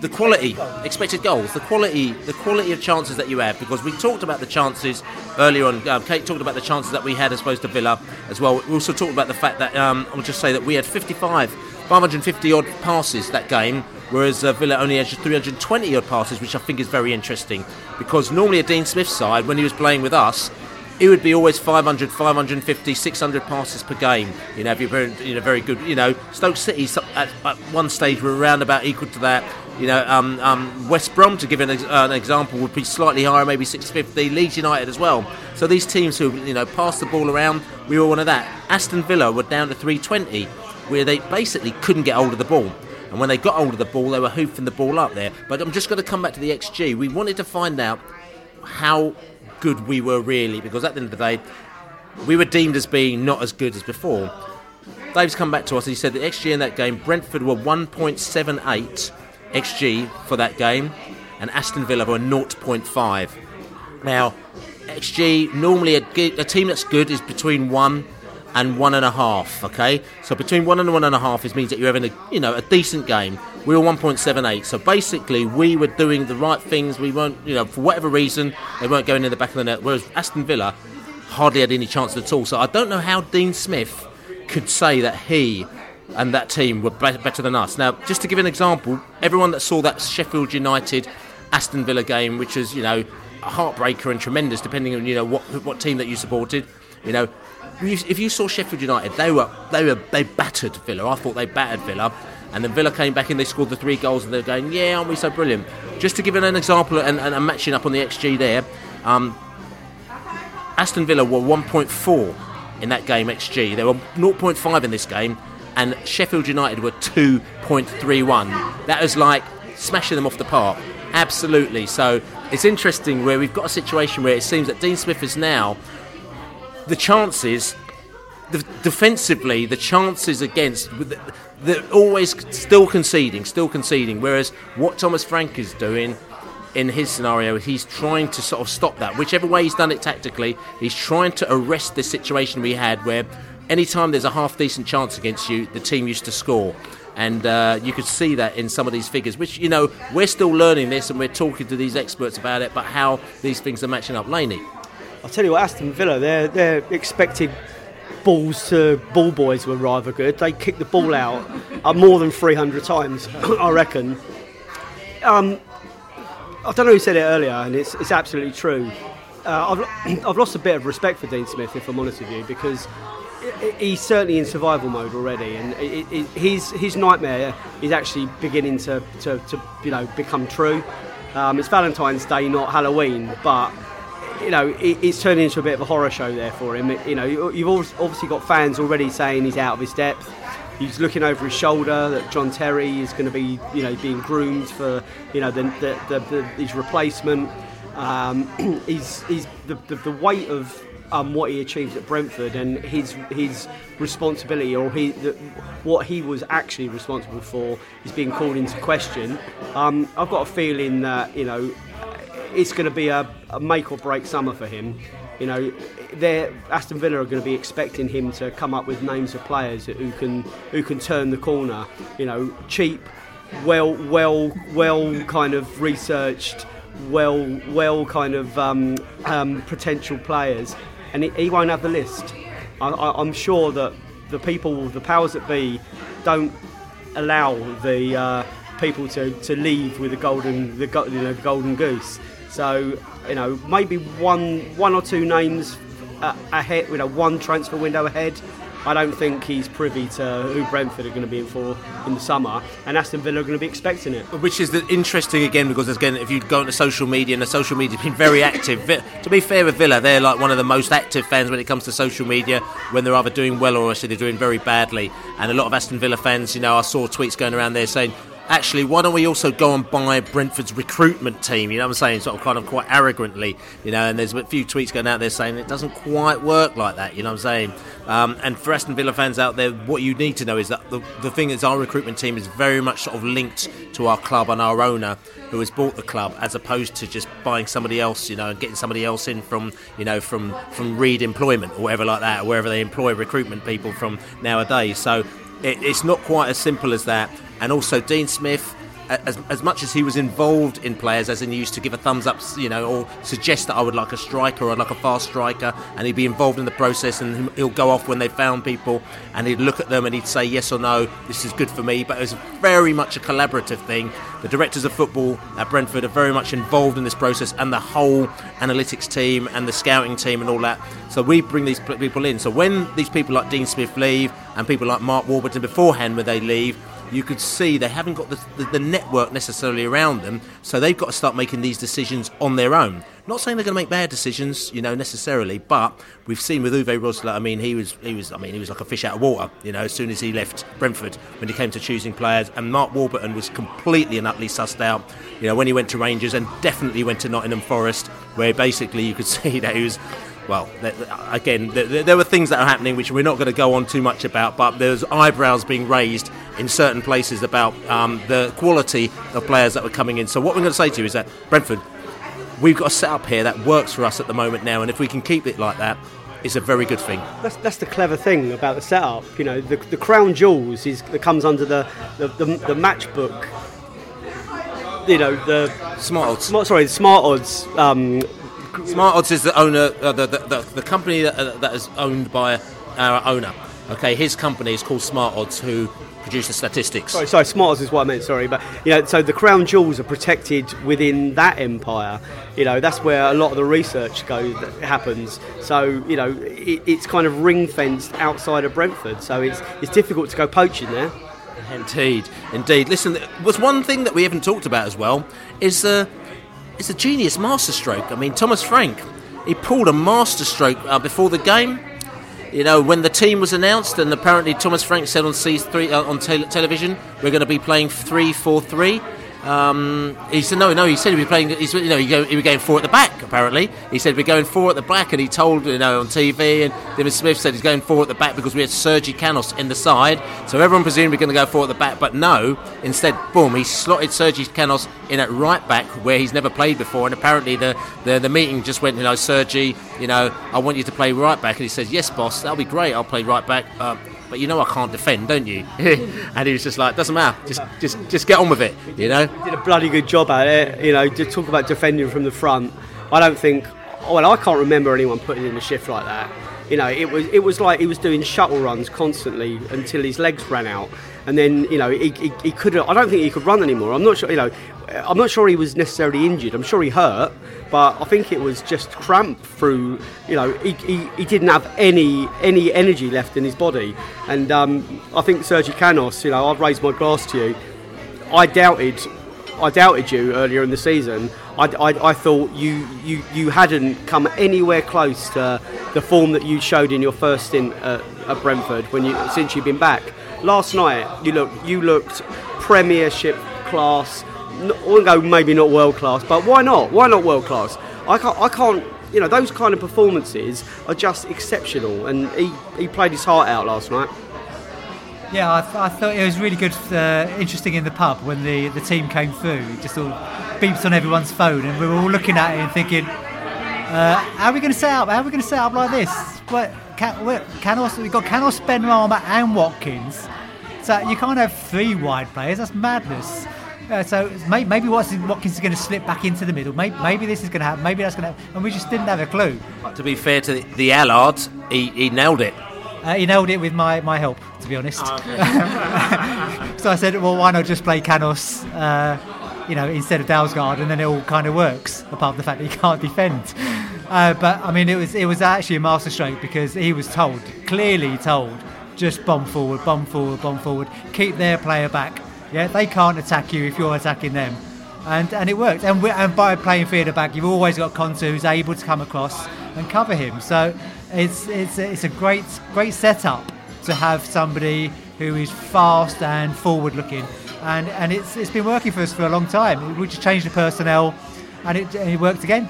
the quality, expected goals, the quality, the quality of chances that you have. Because we talked about the chances earlier on. Um, Kate talked about the chances that we had as opposed to Villa as well. We also talked about the fact that um, I'll just say that we had 55, 550 odd passes that game. Whereas uh, Villa only had 320 odd passes, which I think is very interesting. Because normally a Dean Smith side, when he was playing with us, it would be always 500, 550, 600 passes per game. You know, if you're very, you know, very good. You know, Stoke City at, at one stage were around about equal to that. You know, um, um, West Brom, to give an, ex- an, example, would be slightly higher, maybe 650. Leeds United as well. So these teams who, you know, pass the ball around, we were one of that. Aston Villa were down to 320, where they basically couldn't get hold of the ball. And when they got hold of the ball, they were hoofing the ball up there. But I'm just going to come back to the XG. We wanted to find out how good we were really, because at the end of the day, we were deemed as being not as good as before. Dave's come back to us and he said the XG in that game, Brentford were 1.78 XG for that game, and Aston Villa were 0.5. Now, XG normally a, a team that's good is between one and one and a half. Okay, so between one and one and a half is means that you're having a you know a decent game. We were 1.78, so basically we were doing the right things. We weren't you know for whatever reason they weren't going in the back of the net. Whereas Aston Villa hardly had any chance at all. So I don't know how Dean Smith could say that he and that team were better than us. Now, just to give an example, everyone that saw that Sheffield United Aston Villa game, which was you know a heartbreaker and tremendous, depending on you know what what team that you supported, you know if you saw Sheffield United, they were they were they battered Villa. I thought they battered Villa, and then Villa came back and they scored the three goals, and they're going, yeah, aren't we so brilliant? Just to give an example and, and, and matching up on the XG there, um, Aston Villa were 1.4 in that game XG. They were 0.5 in this game, and Sheffield United were 2.31. That was like smashing them off the park. Absolutely. So it's interesting where we've got a situation where it seems that Dean Smith is now the chances. The, defensively, the chances against they're always still conceding, still conceding. Whereas what Thomas Frank is doing in his scenario, he's trying to sort of stop that. Whichever way he's done it tactically, he's trying to arrest this situation we had where anytime there's a half decent chance against you, the team used to score. And uh, you could see that in some of these figures, which, you know, we're still learning this and we're talking to these experts about it, but how these things are matching up. Laney. I'll tell you what, Aston Villa, their, their expected balls to ball boys were rather good. They kicked the ball out uh, more than 300 times, I reckon. Um, I don't know who said it earlier, and it's, it's absolutely true. Uh, I've, I've lost a bit of respect for Dean Smith, if I'm honest with you, because he's certainly in survival mode already, and it, it, his his nightmare is actually beginning to, to, to you know become true. Um, it's Valentine's Day, not Halloween, but you know it's turning into a bit of a horror show there for him. you know, you've obviously got fans already saying he's out of his depth. He's looking over his shoulder that John Terry is going to be, you know, being groomed for, you know, the, the, the, the his replacement. Um, he's, he's the, the, the weight of um, what he achieved at Brentford and his his responsibility or he the, what he was actually responsible for is being called into question. Um, I've got a feeling that you know it's going to be a, a, make or break summer for him. You know, Aston Villa are going to be expecting him to come up with names of players who can who can turn the corner. You know, cheap, well, well, well, kind of researched well, well kind of um, um, potential players and he, he won't have the list. I, am sure that the people, the powers that be, don't allow the uh, people to, to leave with the golden the you know, golden goose. So you know maybe one one or two names uh, ahead, you know one transfer window ahead I don't think he's privy to who Brentford are going to be in for in the summer, and Aston Villa are going to be expecting it. Which is interesting again because again, if you go into social media, and the social media's been very active. to be fair with Villa, they're like one of the most active fans when it comes to social media. When they're either doing well or actually they're doing very badly, and a lot of Aston Villa fans, you know, I saw tweets going around there saying actually, why don't we also go and buy Brentford's recruitment team? You know what I'm saying? Sort of kind of quite arrogantly, you know, and there's a few tweets going out there saying it doesn't quite work like that, you know what I'm saying? Um, and for Aston Villa fans out there, what you need to know is that the, the thing is our recruitment team is very much sort of linked to our club and our owner who has bought the club as opposed to just buying somebody else, you know, and getting somebody else in from, you know, from, from Reed Employment or whatever like that, or wherever they employ recruitment people from nowadays. So it, it's not quite as simple as that and also Dean Smith. As, as much as he was involved in players, as in he used to give a thumbs up, you know, or suggest that I would like a striker or I'd like a fast striker, and he'd be involved in the process, and he'll go off when they found people, and he'd look at them and he'd say yes or no, this is good for me. But it was very much a collaborative thing. The directors of football at Brentford are very much involved in this process, and the whole analytics team and the scouting team and all that. So we bring these people in. So when these people like Dean Smith leave, and people like Mark Warburton beforehand when they leave you could see they haven't got the, the, the, network necessarily around them, so they've got to start making these decisions on their own. Not saying they're going to make bad decisions, you know, necessarily, but we've seen with Uwe Rosler. I mean, he was, he was, I mean, he was like a fish out of water, you know, as soon as he left Brentford when he came to choosing players. And Mark Warburton was completely and utterly sussed out, you know, when he went to Rangers and definitely went to Nottingham Forest, where basically you could see that he was well, again, there were things that are happening which we're not going to go on too much about, but there's eyebrows being raised in certain places about um, the quality of players that were coming in. So, what we're going to say to you is that Brentford, we've got a setup here that works for us at the moment now, and if we can keep it like that, it's a very good thing. That's, that's the clever thing about the setup. You know, the, the crown jewels is that comes under the the, the, the matchbook you know the smart odds. Smart, sorry, the smart odds um, Smart Odds is the owner, uh, the, the, the, the, company that, uh, that is owned by our owner. Okay, his company is called Smart Odds, who produce the statistics. Sorry, sorry, Smart Odds is what I meant. Sorry, but you know, so the crown jewels are protected within that empire. You know, that's where a lot of the research goes that happens. So you know, it, it's kind of ring fenced outside of Brentford. So it's it's difficult to go poaching there. Indeed, indeed. Listen, was one thing that we haven't talked about as well is uh, it's a genius masterstroke. I mean, Thomas Frank, he pulled a masterstroke uh, before the game. You know, when the team was announced, and apparently Thomas Frank said on C3 uh, on te- television, we're going to be playing three four three. Um, he said no, no. He said he was playing. He's, you know, he, go, he was going four at the back. Apparently, he said we're going four at the back, and he told you know on TV. And David Smith said he's going four at the back because we had Sergi Canos in the side. So everyone presumed we're going to go four at the back, but no. Instead, boom, he slotted Sergi Canos in at right back where he's never played before. And apparently the, the the meeting just went, you know, Sergi, you know, I want you to play right back, and he says, yes, boss, that'll be great. I'll play right back. Uh, but you know I can't defend, don't you? and he was just like, doesn't matter, just just just get on with it, you know. Did a bloody good job at it. You know, to talk about defending from the front. I don't think. Well, I can't remember anyone putting in a shift like that. You know, it was it was like he was doing shuttle runs constantly until his legs ran out, and then you know he, he, he could. I don't think he could run anymore. I'm not sure. You know, I'm not sure he was necessarily injured. I'm sure he hurt, but I think it was just cramp through. You know, he, he, he didn't have any any energy left in his body, and um, I think Sergi Canos. You know, I've raised my glass to you. I doubted, I doubted you earlier in the season. I, I, I thought you, you you hadn't come anywhere close to the form that you showed in your first stint at, at Brentford when you since you've been back. Last night you looked you looked Premiership class. I wouldn't go maybe not world class, but why not? Why not world class? I can't. I can't. You know those kind of performances are just exceptional, and he, he played his heart out last night. Yeah, I, th- I thought it was really good, uh, interesting in the pub when the, the team came through. Just all beeps on everyone's phone, and we were all looking at it and thinking, uh, "How are we going to set up? How are we going to set up like this? What, Canos? We've got Canos, Benrahma, and Watkins. So you can't have three wide players. That's madness." Uh, so may, maybe Watson, Watkins is going to slip back into the middle. Maybe, maybe this is going to happen. Maybe that's going to happen. And we just didn't have a clue. To be fair to the, the Allard, he, he nailed it. Uh, he nailed it with my, my help, to be honest. so I said, well, why not just play Canos, uh, you know, instead of Dalsgaard, and then it all kind of works, apart from the fact that he can't defend. Uh, but I mean, it was it was actually a masterstroke because he was told, clearly told, just bomb forward, bomb forward, bomb forward, keep their player back. Yeah, they can't attack you if you're attacking them. And, and it worked. And, and by playing theatre back, you've always got Konto who's able to come across and cover him. So it's it's it's a great great setup to have somebody who is fast and forward looking, and and it's it's been working for us for a long time. We just changed the personnel, and it, it worked again.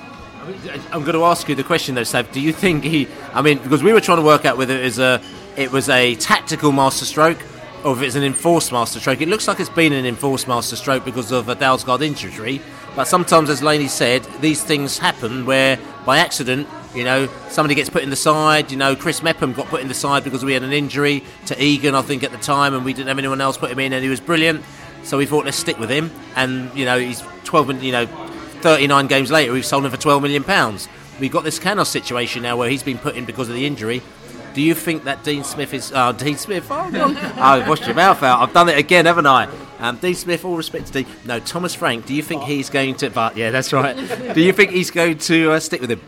I'm going to ask you the question though, Sav. Do you think he? I mean, because we were trying to work out whether it was a it was a tactical masterstroke or if it's an enforced masterstroke. It looks like it's been an enforced masterstroke because of a Dalsgaard injury. But sometimes, as Laney said, these things happen where by accident, you know, somebody gets put in the side. You know, Chris Mepham got put in the side because we had an injury to Egan, I think, at the time, and we didn't have anyone else put him in, and he was brilliant. So we thought, let's stick with him. And you know, he's 12, min- you know, 39 games later, we've sold him for 12 million pounds. We've got this Canos situation now where he's been put in because of the injury. Do you think that Dean Smith is? Oh, Dean Smith! Oh. I've washed your mouth out. I've done it again, haven't I? Um, Dean Smith, all respect to Dean. No, Thomas Frank. Do you think he's going to? But yeah, that's right. do you think he's going to uh, stick with him?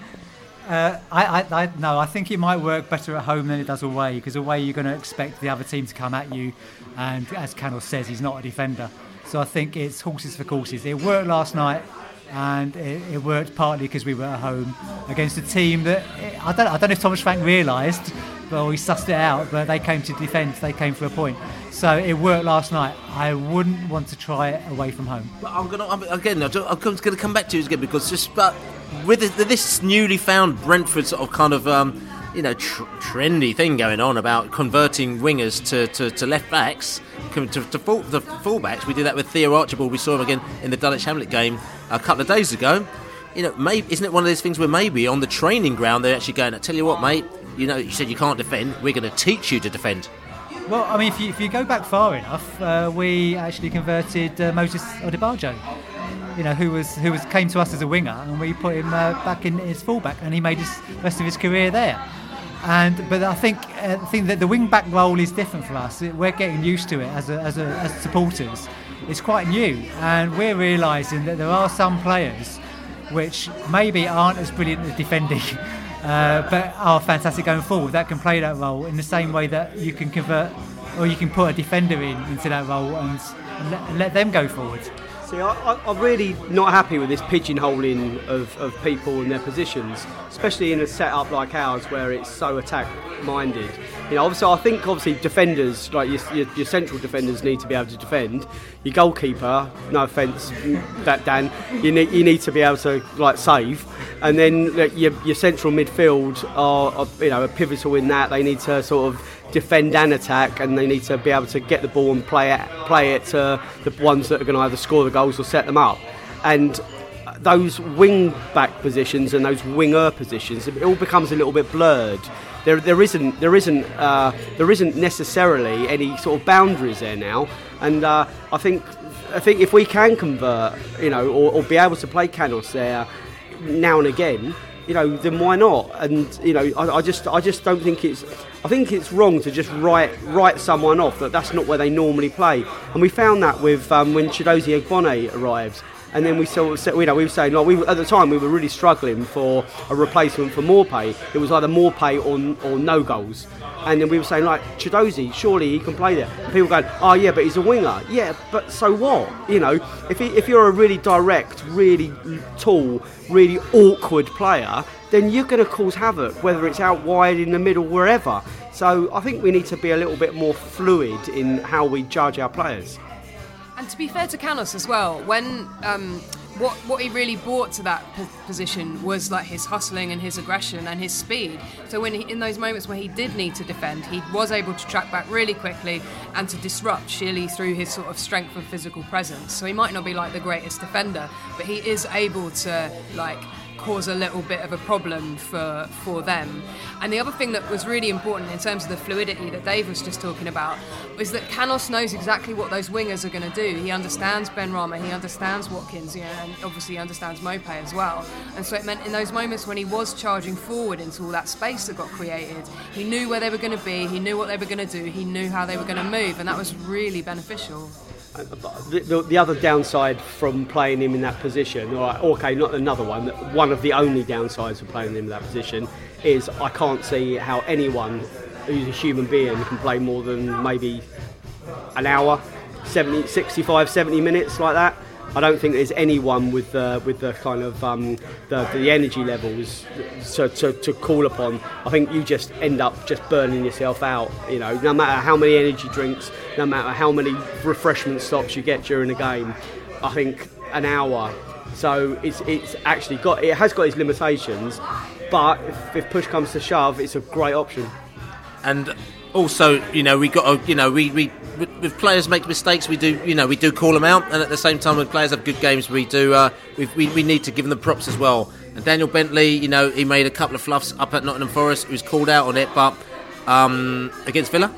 Uh, I, I, I, no, I think it might work better at home than it does away because away you're going to expect the other team to come at you, and as Canos says, he's not a defender. So I think it's horses for courses. It worked last night, and it, it worked partly because we were at home against a team that I don't, I don't know if Thomas Frank realised, but he sussed it out. But they came to defence, They came for a point. So it worked last night. I wouldn't want to try it away from home. But I'm gonna I'm, again. I'm going to come back to you again because just but with this, this newly found Brentford sort of kind of um, you know tr- trendy thing going on about converting wingers to, to, to left backs to, to, full, the fullbacks. We did that with Theo Archibald. We saw him again in the Dulwich Hamlet game a couple of days ago. You know, maybe isn't it one of those things where maybe on the training ground they're actually going, I tell you what, mate. You know, you said you can't defend. We're going to teach you to defend. Well, I mean, if you, if you go back far enough, uh, we actually converted uh, Moses Odubajo, you know, who was who was came to us as a winger, and we put him uh, back in his fullback, and he made his rest of his career there. And but I think uh, that the wing back role is different for us. We're getting used to it as a, as, a, as supporters. It's quite new, and we're realising that there are some players which maybe aren't as brilliant at defending. Uh, but are fantastic going forward. That can play that role in the same way that you can convert, or you can put a defender in into that role and let, let them go forward. See, I, I'm really not happy with this pigeonholing of, of people and their positions, especially in a setup like ours where it's so attack minded. You know, obviously, I think obviously defenders, like your, your, your central defenders, need to be able to defend. Your goalkeeper, no offence, that Dan, you need you need to be able to like save, and then like, your, your central midfield are, are you know are pivotal in that. They need to sort of defend and attack, and they need to be able to get the ball and play it, play it to the ones that are going to either score the goals or set them up. And those wing back positions and those winger positions, it all becomes a little bit blurred. There, there isn't, there isn't, uh, there isn't necessarily any sort of boundaries there now, and uh, I think, I think if we can convert, you know, or, or be able to play Canos there now and again, you know, then why not? And you know, I, I, just, I just don't think it's. I think it's wrong to just write write someone off that that's not where they normally play. And we found that with um, when Chiedozie Ogbene arrives. And then we sort of you know, we were saying, like, we at the time we were really struggling for a replacement for Maupay. It was either Maupay or, or no goals. And then we were saying, like, Chiedozie, surely he can play there. And people going, oh yeah, but he's a winger. Yeah, but so what? You know, if, he, if you're a really direct, really tall, really awkward player, then you're going to cause havoc, whether it's out wide, in the middle, wherever. So I think we need to be a little bit more fluid in how we judge our players. And to be fair to Canos as well, when um, what what he really brought to that p- position was like his hustling and his aggression and his speed. So when he, in those moments where he did need to defend, he was able to track back really quickly and to disrupt sheerly through his sort of strength and physical presence. So he might not be like the greatest defender, but he is able to like cause a little bit of a problem for for them. And the other thing that was really important in terms of the fluidity that Dave was just talking about was that Canos knows exactly what those wingers are going to do. He understands Benrahma, he understands Watkins, know, and obviously he understands Mope as well. And so it meant in those moments when he was charging forward into all that space that got created, he knew where they were going to be, he knew what they were going to do, he knew how they were going to move, and that was really beneficial. The, the, the, other downside from playing him in that position, or okay, not another one, one of the only downsides of playing him in that position is I can't see how anyone who's a human being can play more than maybe an hour, 70, 65, 70 minutes like that. I don't think there's anyone with the with the kind of um, the, the energy levels to, to, to call upon. I think you just end up just burning yourself out. You know, no matter how many energy drinks, no matter how many refreshment stops you get during a game, I think an hour. So it's it's actually got it has got its limitations, but if, if push comes to shove, it's a great option. And also, you know, we got to, you know, we, we with players make mistakes, we do, you know, we do call them out, and at the same time, when players have good games, we do, uh, we, we need to give them the props as well. And Daniel Bentley, you know, he made a couple of fluffs up at Nottingham Forest. He was called out on it, but um, against Villa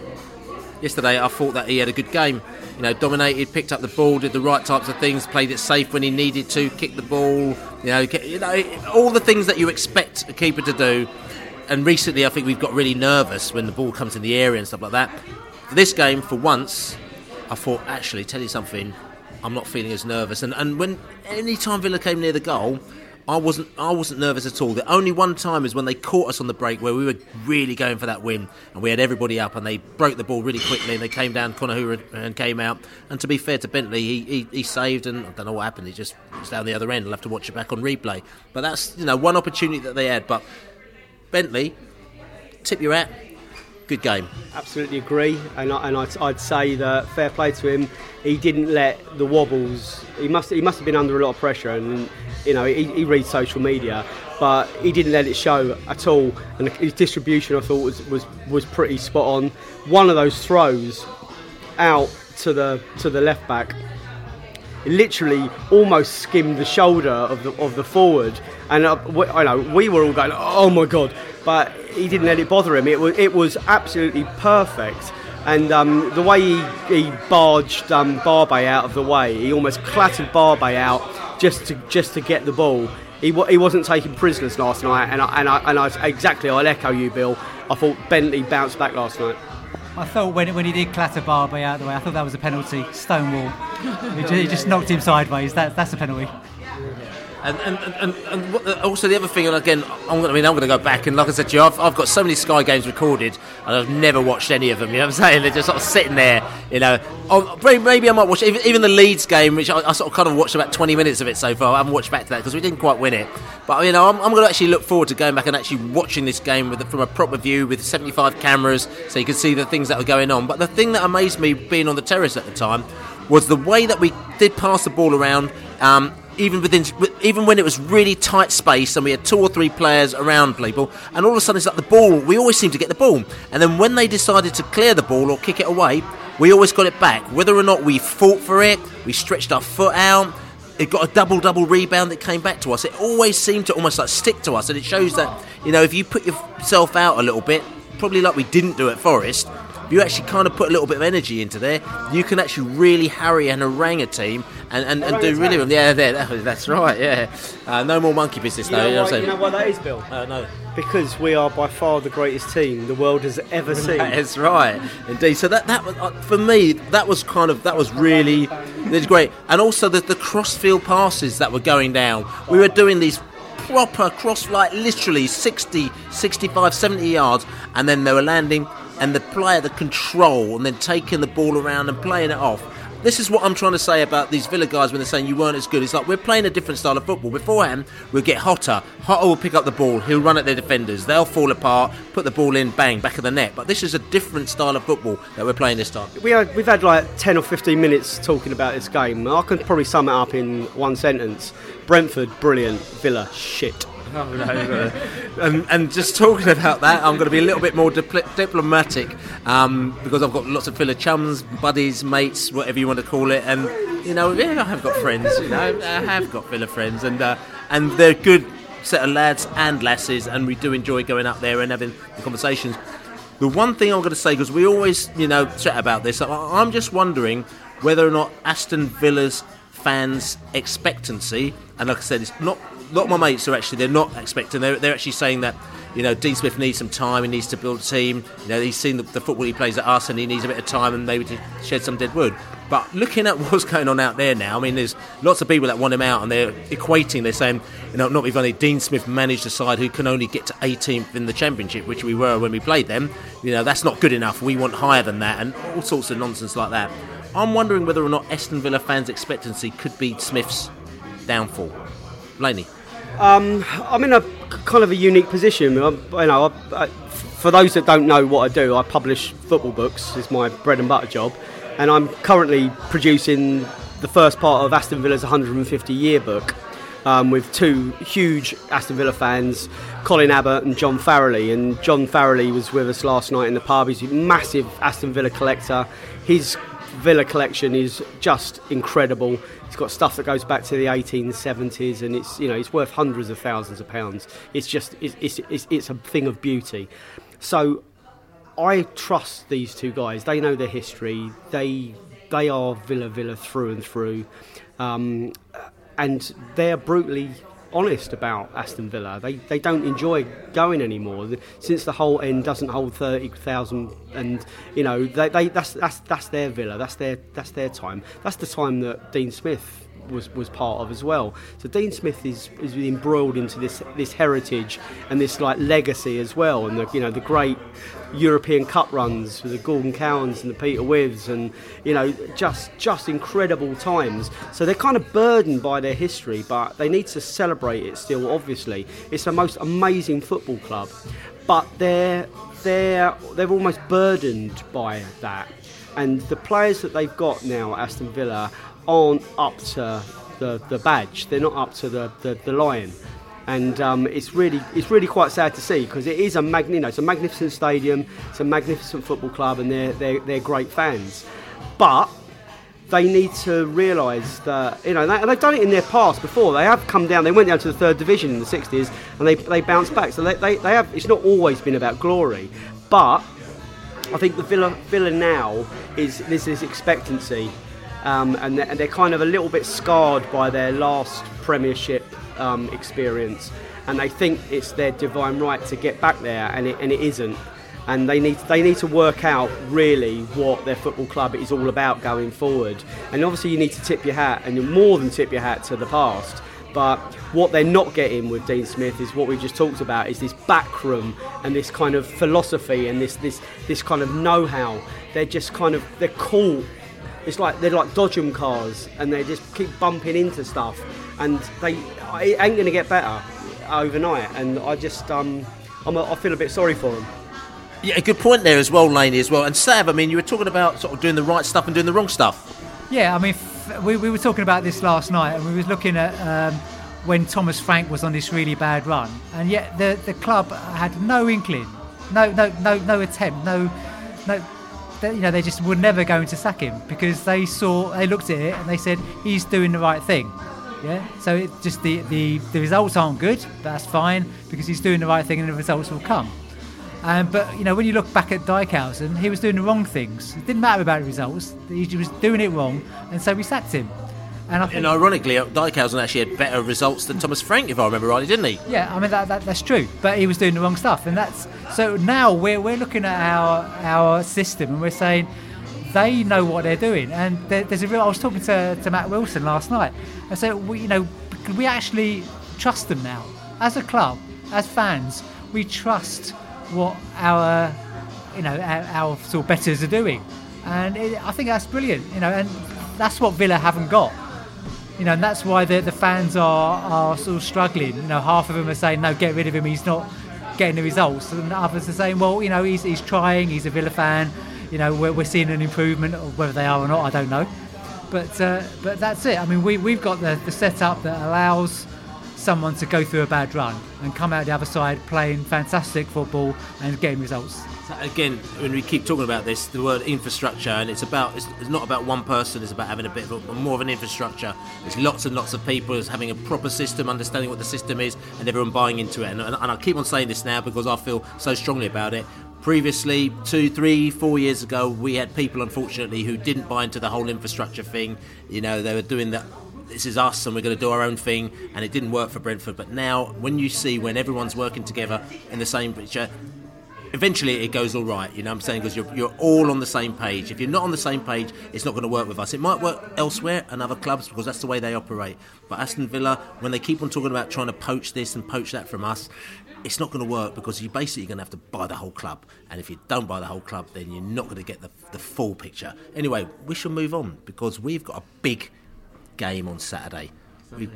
yesterday, I thought that he had a good game. You know, dominated, picked up the ball, did the right types of things, played it safe when he needed to, kicked the ball. You know, you know, all the things that you expect a keeper to do and recently I think we've got really nervous when the ball comes in the area and stuff like that. For this game, for once, I thought, actually, tell you something, I'm not feeling as nervous. And and when any time Villa came near the goal, I wasn't I wasn't nervous at all. The only one time is when they caught us on the break where we were really going for that win and we had everybody up and they broke the ball really quickly and they came down Conor Hourihane and came out. And to be fair to Bentley, he, he, he saved and I don't know what happened. He just was down the other end. I'll have to watch it back on replay. But that's you know one opportunity that they had. But Bentley, tip your hat. Good game. Absolutely agree, and, I, and I'd, I'd, say that fair play to him. He didn't let the wobbles. He must he must have been under a lot of pressure, and you know he, he reads social media, but he didn't let it show at all. And his distribution, I thought, was was was pretty spot on. One of those throws out to the to the left back literally almost skimmed the shoulder of the of the forward, and uh, we, I know we were all going, "Oh my god!" But he didn't let it bother him. It was it was absolutely perfect. And um, the way he, he barged um, Barbet out of the way, he almost clattered Barbet out just to just to get the ball. He, he wasn't taking prisoners last night, and I, and I, and I exactly I'll echo you, Bill. I thought Bentley bounced back last night. I thought when, when he did clatter Barbet out of the way, I thought that was a penalty. Stonewall. he, just, he just knocked him sideways. That, that's a penalty. And, and, and, and also the other thing, and again, I'm gonna, I mean, I'm going to go back and like I said to you, I've, I've got so many Sky games recorded, and I've never watched any of them. You know what I'm saying? They're just sort of sitting there. You know, oh, maybe, maybe I might watch even, even the Leeds game, which I, I, sort of kind of watched about 20 minutes of it so far. I haven't watched back to that because we didn't quite win it. But you know, I'm, I'm going to actually look forward to going back and actually watching this game with from a proper view with 75 cameras, so you can see the things that are going on. But the thing that amazed me being on the terrace at the time was the way that we did pass the ball around. Um, even within, even when it was really tight space and we had two or three players around people, and all of a sudden it's like the ball. We always seem to get the ball, and then when they decided to clear the ball or kick it away, we always got it back. Whether or not we fought for it, we stretched our foot out. It got a double double rebound that came back to us. It always seemed to almost like stick to us, and it shows that you know if you put yourself out a little bit, probably like we didn't do at Forest, you actually kind of put a little bit of energy into there, you can actually really harry and harangue a team and, and, and do really well. Yeah, there, that's right. Yeah, uh, no more monkey business though. You know, you know, why, you know that is, Bill? Uh, no. Because we are by far the greatest team the world has ever seen. That's right, indeed. So that that was, uh, for me, that was kind of that was really it was great, and also the the crossfield passes that were going down. We were doing these proper cross like literally 60 65 70 yards and then they were landing and the player the control and then taking the ball around and playing it off this is what I'm trying to say about these Villa guys when they're saying you weren't as good. It's like we're playing a different style of football. Beforehand, we'll get hotter. Hotter will pick up the ball. He'll run at their defenders. They'll fall apart, put the ball in, bang, back of the net. But this is a different style of football that we're playing this time. We had, we've had like 10 or 15 minutes talking about this game. I can probably sum it up in one sentence Brentford, brilliant. Villa, shit. Oh, and, and just talking about that, I'm going to be a little bit more dipl- diplomatic um, because I've got lots of Villa chums, buddies, mates, whatever you want to call it, and you know, yeah, I have got friends. You know, I have got Villa friends, and uh, and they're good set of lads and lasses, and we do enjoy going up there and having the conversations. The one thing I'm going to say, because we always, you know, chat about this, I'm just wondering whether or not Aston Villa's fans' expectancy, and like I said, it's not lot of my mates are actually they're not expecting. They're, they're actually saying that you know Dean Smith needs some time. He needs to build a team. You know he's seen the, the football he plays at us, and he needs a bit of time and maybe to shed some dead wood. But looking at what's going on out there now, I mean, there's lots of people that want him out, and they're equating. They're saying, you know, not funny. Dean Smith managed a side who can only get to 18th in the championship, which we were when we played them. You know, that's not good enough. We want higher than that, and all sorts of nonsense like that. I'm wondering whether or not Aston Villa fans' expectancy could be Smith's downfall. Laney. Um, I'm in a kind of a unique position. I, you know, I, I, for those that don't know what I do, I publish football books. It's my bread and butter job, and I'm currently producing the first part of Aston Villa's 150 year book. Um, with two huge Aston Villa fans, Colin Abbott and John Farrelly. And John Farrelly was with us last night in the pub. He's a massive Aston Villa collector. His Villa collection is just incredible. It's got stuff that goes back to the 1870s, and it's you know it's worth hundreds of thousands of pounds. It's just it's it's, it's, it's a thing of beauty. So I trust these two guys. They know their history. They they are Villa Villa through and through, um, and they're brutally honest about Aston Villa. They they don't enjoy going anymore since the whole end doesn't hold thirty thousand, and you know they, they that's that's that's their Villa. That's their that's their time. That's the time that Dean Smith was, was part of as well. So Dean Smith is, is embroiled into this this heritage and this like legacy as well, and the you know the great European Cup runs with the Gordon Cowans and the Peter Withes, and you know just just incredible times. So they're kind of burdened by their history, but they need to celebrate it still. Obviously, it's the most amazing football club, but they're they're they're almost burdened by that. And the players that they've got now at Aston Villa aren't up to the, the badge. They're not up to the, the, the lion. And um, it's really it's really quite sad to see because it is a mag- you know, it's a magnificent stadium, it's a magnificent football club, and they're, they're, they're great fans. But they need to realise that you know, and they've done it in their past before. They have come down. They went down to the third division in the '60s, and they they bounced back. So they, they, they have. It's not always been about glory, but I think the Villa Villa now is there's this expectancy um, and, they're, and, they're, kind of a little bit scarred by their last Premiership um, experience, and they think it's their divine right to get back there, and it, and it isn't. And they need they need to work out really what their football club is all about going forward. And obviously, you need to tip your hat, and you more than tip your hat to the past. But what they're not getting with Dean Smith is what we've just talked about is this backroom and this kind of philosophy and this this this kind of know-how. They're just kind of they're caught. It's like they're like dodgem cars and they just keep bumping into stuff and they it ain't going to get better overnight. And I just um I'm a, I feel a bit sorry for them. Yeah, a good point there as well, Laney, as well. And Sav, I mean, you were talking about sort of doing the right stuff and doing the wrong stuff. Yeah, I mean, f- we, we were talking about this last night, and we was looking at um, when Thomas Frank was on this really bad run, and yet the the club had no inkling, no no no no attempt, no no. They, you know, they just were never going to sack him because they saw, they looked at it and they said he's doing the right thing. Yeah. So it just the, the the results aren't good, that's fine because he's doing the right thing and the results will come. Um, but you know, when you look back at Dijkhuizen, he was doing the wrong things. It didn't matter about the results; he was doing it wrong, and so we sacked him. And think, And ironically, uh, Dijkhuizen actually had better results than Thomas Frank, if I remember rightly, didn't he? yeah, I mean that, that that's true. But he was doing the wrong stuff, and that's so now we're we're looking at our our system and we're saying they know what they're doing. And there, there's a real. I was talking to, to Matt Wilson last night. I said, we, you know, we actually trust them now as a club, as fans? We trust what our you know our, our sort of betters are doing, and it, I think that's brilliant. You know, and that's what Villa haven't got. You know, and that's why the, the fans are, are sort of struggling. You know, half of them are saying, no, get rid of him, he's not getting the results. And others are saying, well, you know, he's, he's trying, he's a Villa fan. You know, we're, we're seeing an improvement, whether they are or not, I don't know. But uh, but that's it. I mean, we, we've got the, the setup that allows someone to go through a bad run and come out the other side playing fantastic football and getting results. Again, when we keep talking about this, the word infrastructure, and it's about it's, it's not about one person. It's about having a bit of a, more of an infrastructure. There's lots and lots of people it's having a proper system, understanding what the system is, and everyone buying into it. And, and, and I keep on saying this now because I feel so strongly about it. Previously, two, three, four years ago, we had people, unfortunately, who didn't buy into the whole infrastructure thing. You know, they were doing that this is us and we're going to do our own thing and it didn't work for Brentford but now when you see when everyone's working together in the same picture eventually it goes all right you know what I'm saying? Because you're, you're all on the same page. If you're not on the same page it's not going to work with us. It might work elsewhere and other clubs because that's the way they operate. But Aston Villa when they keep on talking about trying to poach this and poach that from us it's not going to work because you're basically going to have to buy the whole club. And if you don't buy the whole club then you're not going to get the, the full picture. Anyway we shall move on because we've got a big game on Saturday. We,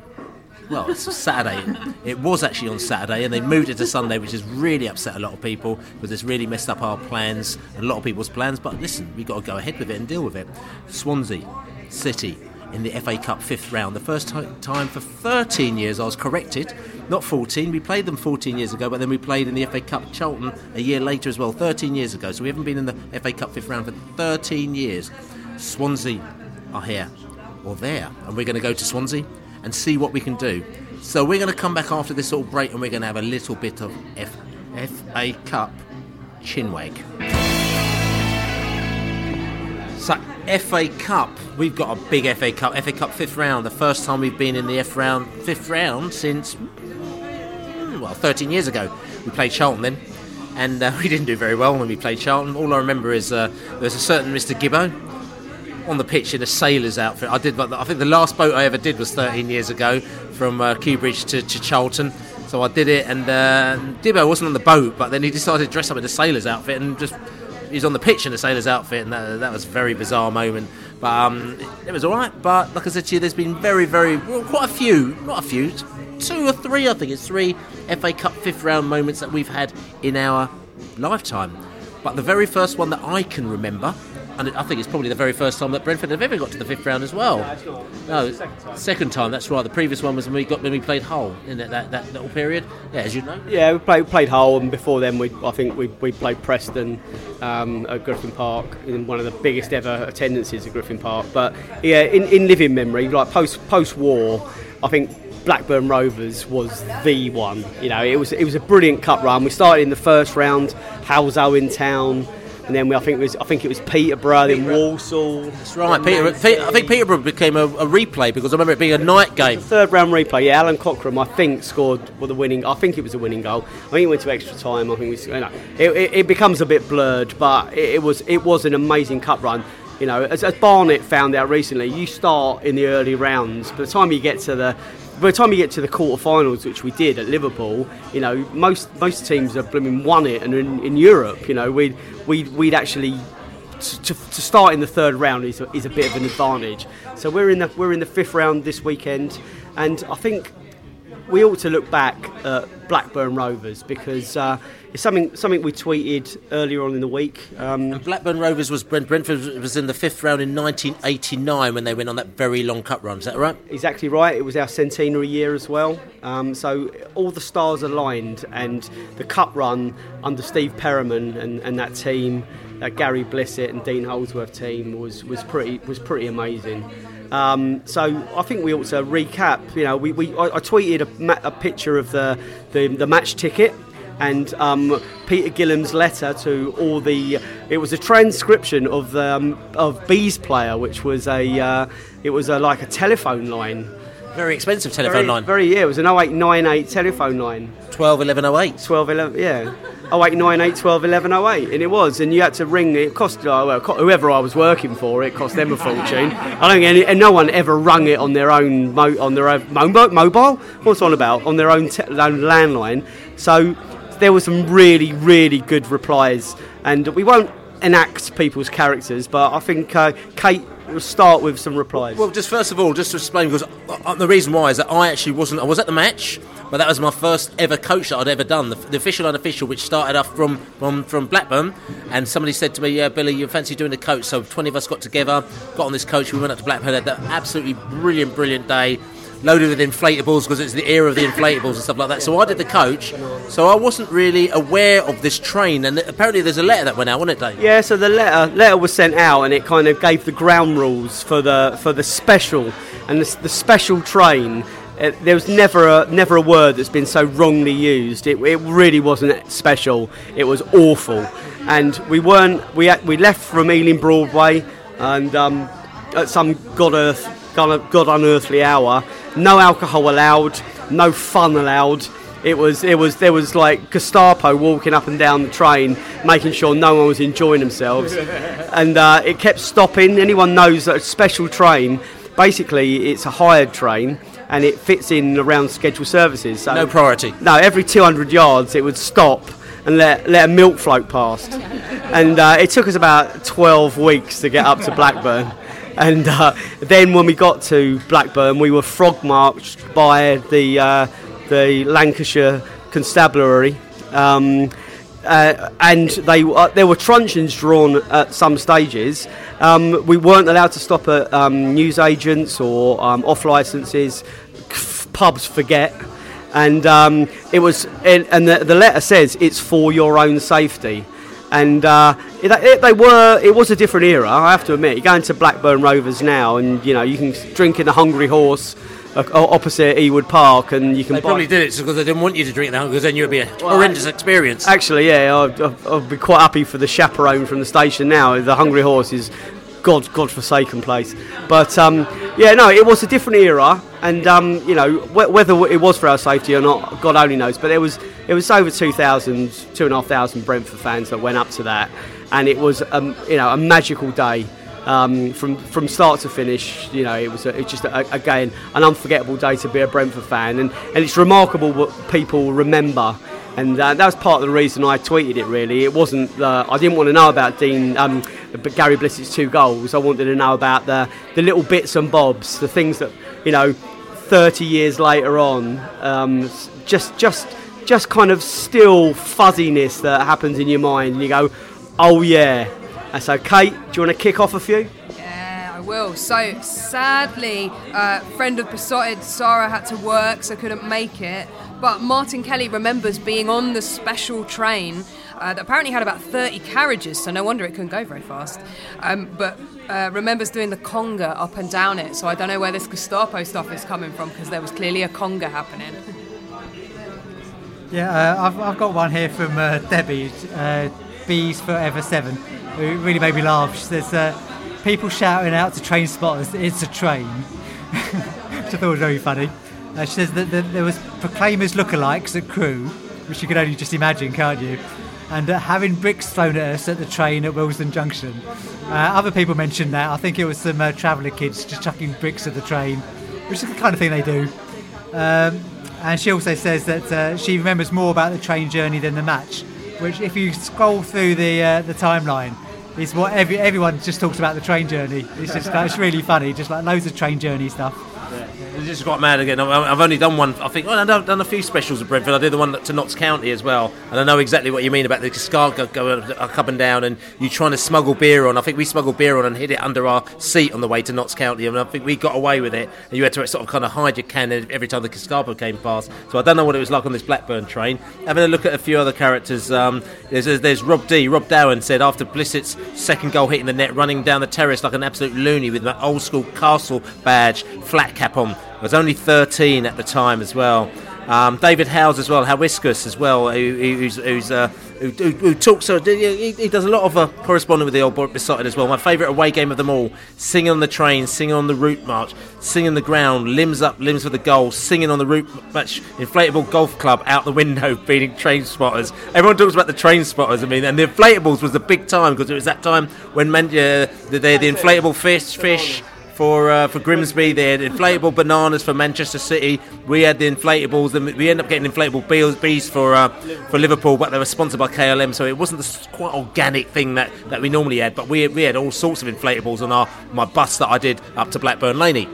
well, it's Saturday. It was actually on Saturday, and they moved it to Sunday, which has really upset a lot of people because it's really messed up our plans, and a lot of people's plans. But listen, we've got to go ahead with it and deal with it. Swansea City in the FA Cup fifth round. The first ti- time for 13 years, I was corrected, not 14. We played them 14 years ago, but then we played in the FA Cup Charlton a year later as well, 13 years ago. So we haven't been in the FA Cup fifth round for 13 years. Swansea are here or there, and we're going to go to Swansea and see what we can do. So we're going to come back after this little break, and we're going to have a little bit of FA Cup chinwag. So FA Cup, we've got a big FA Cup, FA Cup fifth round. The first time we've been in the F round, fifth round since mm, well, 13 years ago. We played Charlton then, and uh, we didn't do very well when we played Charlton. All I remember is uh, there's a certain Mr. Gibbo on the pitch in a sailor's outfit. I did, but I think the last boat I ever did was 13 years ago from uh, to, to Charlton. So I did it, and uh, Dibbo wasn't on the boat, but then he decided to dress up in a sailor's outfit and just he's on the pitch in a sailor's outfit, and that, that was a very bizarre moment. But um, it, it was all right. But like I said to you, there's been very, very well, quite a few, not a few, two or three. I think it's three FA Cup fifth round moments that we've had in our lifetime. But the very first one that I can remember, and I think it's probably the very first time that Brentford have ever got to the fifth round as well. No, second time. second time. That's right. The previous one was when we got when we played Hull in that, that, that little period. Yeah, as you know. Yeah, we played, played Hull, and before then, we I think we, we played Preston um, at Griffin Park in one of the biggest ever attendances at Griffin Park. But yeah, in, in living memory, like post post war, I think Blackburn Rovers was the one. You know, it was it was a brilliant cup run. We started in the first round, Halesowen town. And then we, I think it was, I think it was Peterborough, then Walsall. That's right. Peter, Pe- I think Peterborough became a, a replay because I remember it being a night game. Third round replay, yeah. Allan Cockram, I think, scored well, the winning. I think it was a winning goal. I think it went to extra time. I think we, you know, it, it, it becomes a bit blurred, but it, it was it was an amazing cup run. You know, as, as Barnet found out recently, you start in the early rounds. By the time you get to the by the time you get to the quarterfinals, which we did at Liverpool, you know, most most teams have blooming won it, and in, in Europe, you know, we'd we'd, we'd actually to, to start in the third round is a, is a bit of an advantage. So we're in the we're in the fifth round this weekend, and I think we ought to look back at Blackburn Rovers because uh, it's something something we tweeted earlier on in the week. Um, Blackburn Rovers was Brent, Brentford was in the fifth round in 1989 when they went on that very long cup run. Is that right? Exactly right. It was our centenary year as well. Um, so all the stars aligned, and the cup run under Steve Perryman and, and that team, that Gary Blissett and Dean Holdsworth team was was pretty was pretty amazing. Um, so I think we ought to recap. You know, we, we I, I tweeted a, ma- a picture of the, the, the match ticket and um, Peter Gilham's letter to all the. It was a transcription of um, of Bees player, which was a it it was a, like a telephone line. Very expensive telephone very, line. Very yeah, it was an 0898 telephone line. 12 11 08. 12 11, yeah. 0898 12 11 08. And it was, and you had to ring, it it cost, uh, well, whoever I was working for, it cost them a fortune. I don't think any, and no one ever rung it on their own, mo- on their own mo- mobile? What's on about? On their own, te- own landline. So there were some really, really good replies. And we won't enact people's characters, but I think uh, Kate will start with some replies. Well, just first of all, just to explain, because uh, the reason why is that I actually wasn't. I was at the match, but that was my first ever coach that I'd ever done, the, the official unofficial, which started off from, from from Blackburn. And somebody said to me, "Yeah, Billy, you fancy doing a coach?" So twenty of us got together, got on this coach. We went up to Blackburn, had that absolutely brilliant, brilliant day. Loaded with inflatables because it's the era of the inflatables and stuff like that. So I did the coach. So I wasn't really aware of this train, and apparently there's a letter that went out, wasn't it, Dave? Yeah, so the letter letter was sent out, and it kind of gave the ground rules for the for the special and the, the special train. It, there was never a never a word that's been so wrongly used. It, it really wasn't special. It was awful, and we weren't. We we left from Ealing Broadway, and um, at some god earth god, god unearthly hour. No alcohol allowed. No fun allowed. It was it was there was like Gestapo walking up and down the train, making sure no one was enjoying themselves, and uh, it kept stopping. Anyone knows that a special train, basically, it's a hired train. And it fits in around scheduled services. So no priority. No, every 200 yards it would stop and let, let a milk float past. and uh, it took us about 12 weeks to get up to Blackburn. And uh, then when we got to Blackburn, we were frog marched by the uh, the Lancashire Constabulary. Um, uh, and they uh, there were truncheons drawn at some stages. Um, we weren't allowed to stop at um, news agents or um, off licenses. Pubs forget, and um, it was. and the, the letter says it's for your own safety and uh, it, it, they were. It was a different era. I have to admit. You go into Blackburn Rovers now, and you know you can drink in the Hungry Horse uh, opposite Ewood Park, and you can. They buy- probably did it because they didn't want you to drink that because then you'd be a horrendous experience. Actually, yeah, I'd, I'd, I'd be quite happy for the chaperone from the station now. The Hungry Horse is God, God-forsaken place. But um, yeah, no, it was a different era, and um, you know wh- whether it was for our safety or not, God only knows. But it was it was over 2,000, 2,500 Brentford fans that went up to that, and it was um, you know a magical day. Um, from from start to finish, you know, it was a, it's just a, again an unforgettable day to be a Brentford fan, and, and it's remarkable what people remember and uh, that was part of the reason I tweeted it. Really, it wasn't. I didn't want to know about Dean, um, Gary Blissett's two goals. I wanted to know about the the little bits and bobs, the things that you know, 30 years later on, um, just just just kind of still fuzziness that happens in your mind, and you go, oh yeah. And so, Kate, do you want to kick off a few? Yeah, I will. So sadly, uh, friend of Beesotted, Sarah had to work, so couldn't make it. But Martin Kelly remembers being on the special train uh, that apparently had about 30 carriages, so no wonder it couldn't go very fast. Um, but uh, remembers doing the conga up and down it, so I don't know where this Gestapo stuff is coming from because there was clearly a conga happening. Yeah, uh, I've, I've got one here from uh, Debbie, uh, Bees Forever 7, who really made me laugh. She says, uh, people shouting out to train spotters, it's a train, which I thought was very funny. Uh, she says that, that there was Proclaimers lookalikes at Crewe, which you can only just imagine, can't you? And uh, having bricks thrown at us at the train at Willesden Junction. Uh, other people mentioned that. I think it was some uh, traveller kids just chucking bricks at the train, which is the kind of thing they do. Um, and she also says that uh, she remembers more about the train journey than the match, which, if you scroll through the uh, the timeline, is what every, everyone just talks about the train journey. It's just it's really funny, just like loads of train journey stuff. It's just got mad again. I've only done one. I think well, I've done a few specials at Brentford. I did the one to Notts County as well, and I know exactly what you mean about the scar go- going up and down, and you trying to smuggle beer on. I think we smuggled beer on and hid it under our seat on the way to Notts County, and I think we got away with it. And you had to sort of kind of hide your can every time the Cascarpa came past. So I don't know what it was like on this Blackburn train. Having a look at a few other characters, um, there's, there's Rob D. Rob Dowen said after Blissett's second goal hitting the net, running down the terrace like an absolute loony with that old school castle badge, flat cap on. I was only 13 at the time as well. Um, David Howes as well, Howiscus as well, who, who's, who's uh, who, who, who talks. Uh, he, he does a lot of uh, corresponding with the old beside as well. My favourite away game of them all: singing on the train, singing on the route march, singing on the ground, limbs up, limbs for the goal, singing on the route match, inflatable golf club out the window, beating train spotters. Everyone talks about the train spotters. I mean, and the inflatables was the big time because it was that time when uh, the, the, the inflatable fish, fish for uh, for Grimsby. They had inflatable bananas for Manchester City. We had the inflatables, and we ended up getting inflatable bees, for uh, for Liverpool, but they were sponsored by KLM, so it wasn't quite organic thing that, that we normally had. But we we had all sorts of inflatables on our my bus that I did up to Blackburn Laney.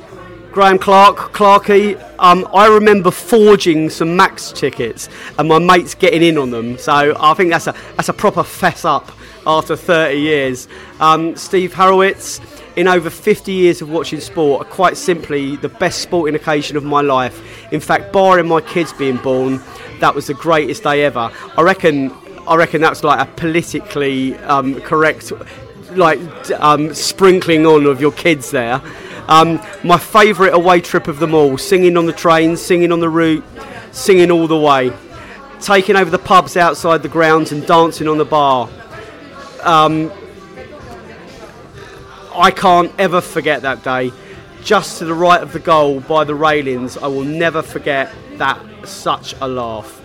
Graham Clark, Clarkey. Um, I remember forging some Max tickets and my mates getting in on them. So I think that's a that's a proper fess up after 30 years. Um, Steve Harrowitz, in over 50 years of watching sport, are quite simply the best sporting occasion of my life. In fact, barring my kids being born, that was the greatest day ever. I reckon. I reckon that's like a politically um, correct, like um, sprinkling on of your kids there. Um, my favourite away trip of them all: singing on the train, singing on the route, singing all the way, taking over the pubs outside the grounds and dancing on the bar. Um, I can't ever forget that day. Just to the right of the goal by the railings, I will never forget that. Such a laugh.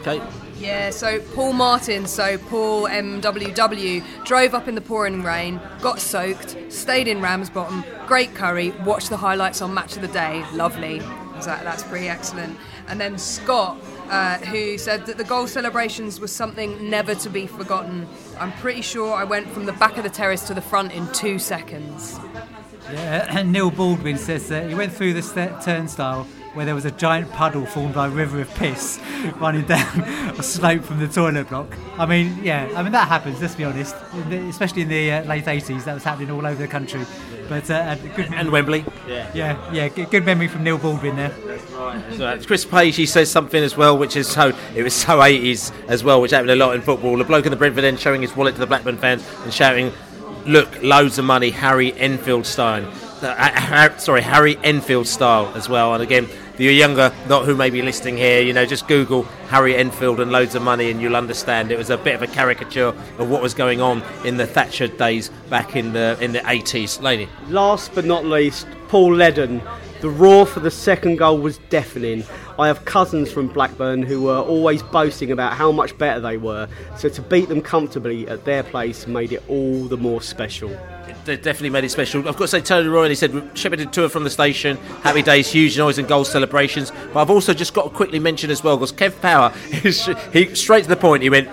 Okay. Yeah, so Paul Martin, so Paul MWW, drove up in the pouring rain, got soaked, stayed in Ramsbottom, great curry, watched the highlights on Match of the Day, lovely. That, that's pretty excellent. And then Scott, uh, who said that the goal celebrations were something never to be forgotten. I'm pretty sure I went from the back of the terrace to the front in two seconds. Yeah, and Neil Baldwin says that he went through the st- turnstile where there was a giant puddle formed by a river of piss running down a slope from the toilet block. I mean, yeah, I mean that happens. Let's be honest, especially in the uh, late '80s, that was happening all over the country. But uh, a good And Wembley. Yeah, yeah, yeah. Good, good memory from Neil Baldwin there. That's right. So, uh, Chris Page, he says something as well, which is so it was so 80s as well, which happened a lot in football. The bloke in the Brentford end showing his wallet to the Blackburn fans and shouting, "Look, loads of money, Harry Enfield style." Uh, uh, sorry, Harry Enfield style as well. And again, you're younger, not who may be listening here, you know, just Google Harry Enfield and loads of money, and you'll understand. It was a bit of a caricature of what was going on in the Thatcher days back in the in the 80s. Laney. Last but not least, Paul Ledden. The roar for the second goal was deafening. I have cousins from Blackburn who were always boasting about how much better they were, so to beat them comfortably at their place made it all the more special. They definitely made it special. I've got to say, Tony Roy, he said, shepherded tour from the station, happy days, huge noise and goal celebrations. But I've also just got to quickly mention as well, because Kev Power, he straight to the point, he went,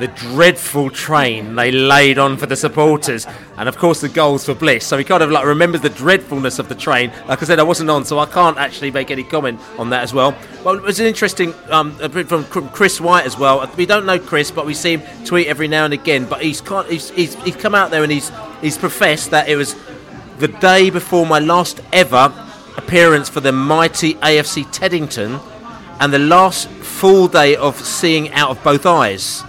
the dreadful train they laid on for the supporters, and of course the goals for Bliss. So he kind of like remembers the dreadfulness of the train. Like I said, I wasn't on, so I can't actually make any comment on that as well. Well, it was an interesting um, from Chris White as well. We don't know Chris, but we see him tweet every now and again. But he's can't, he's, he's, he's come out there and he's he's professed that it was the day before my last ever appearance for the mighty AFC Teddington, and the last full day of seeing out of both eyes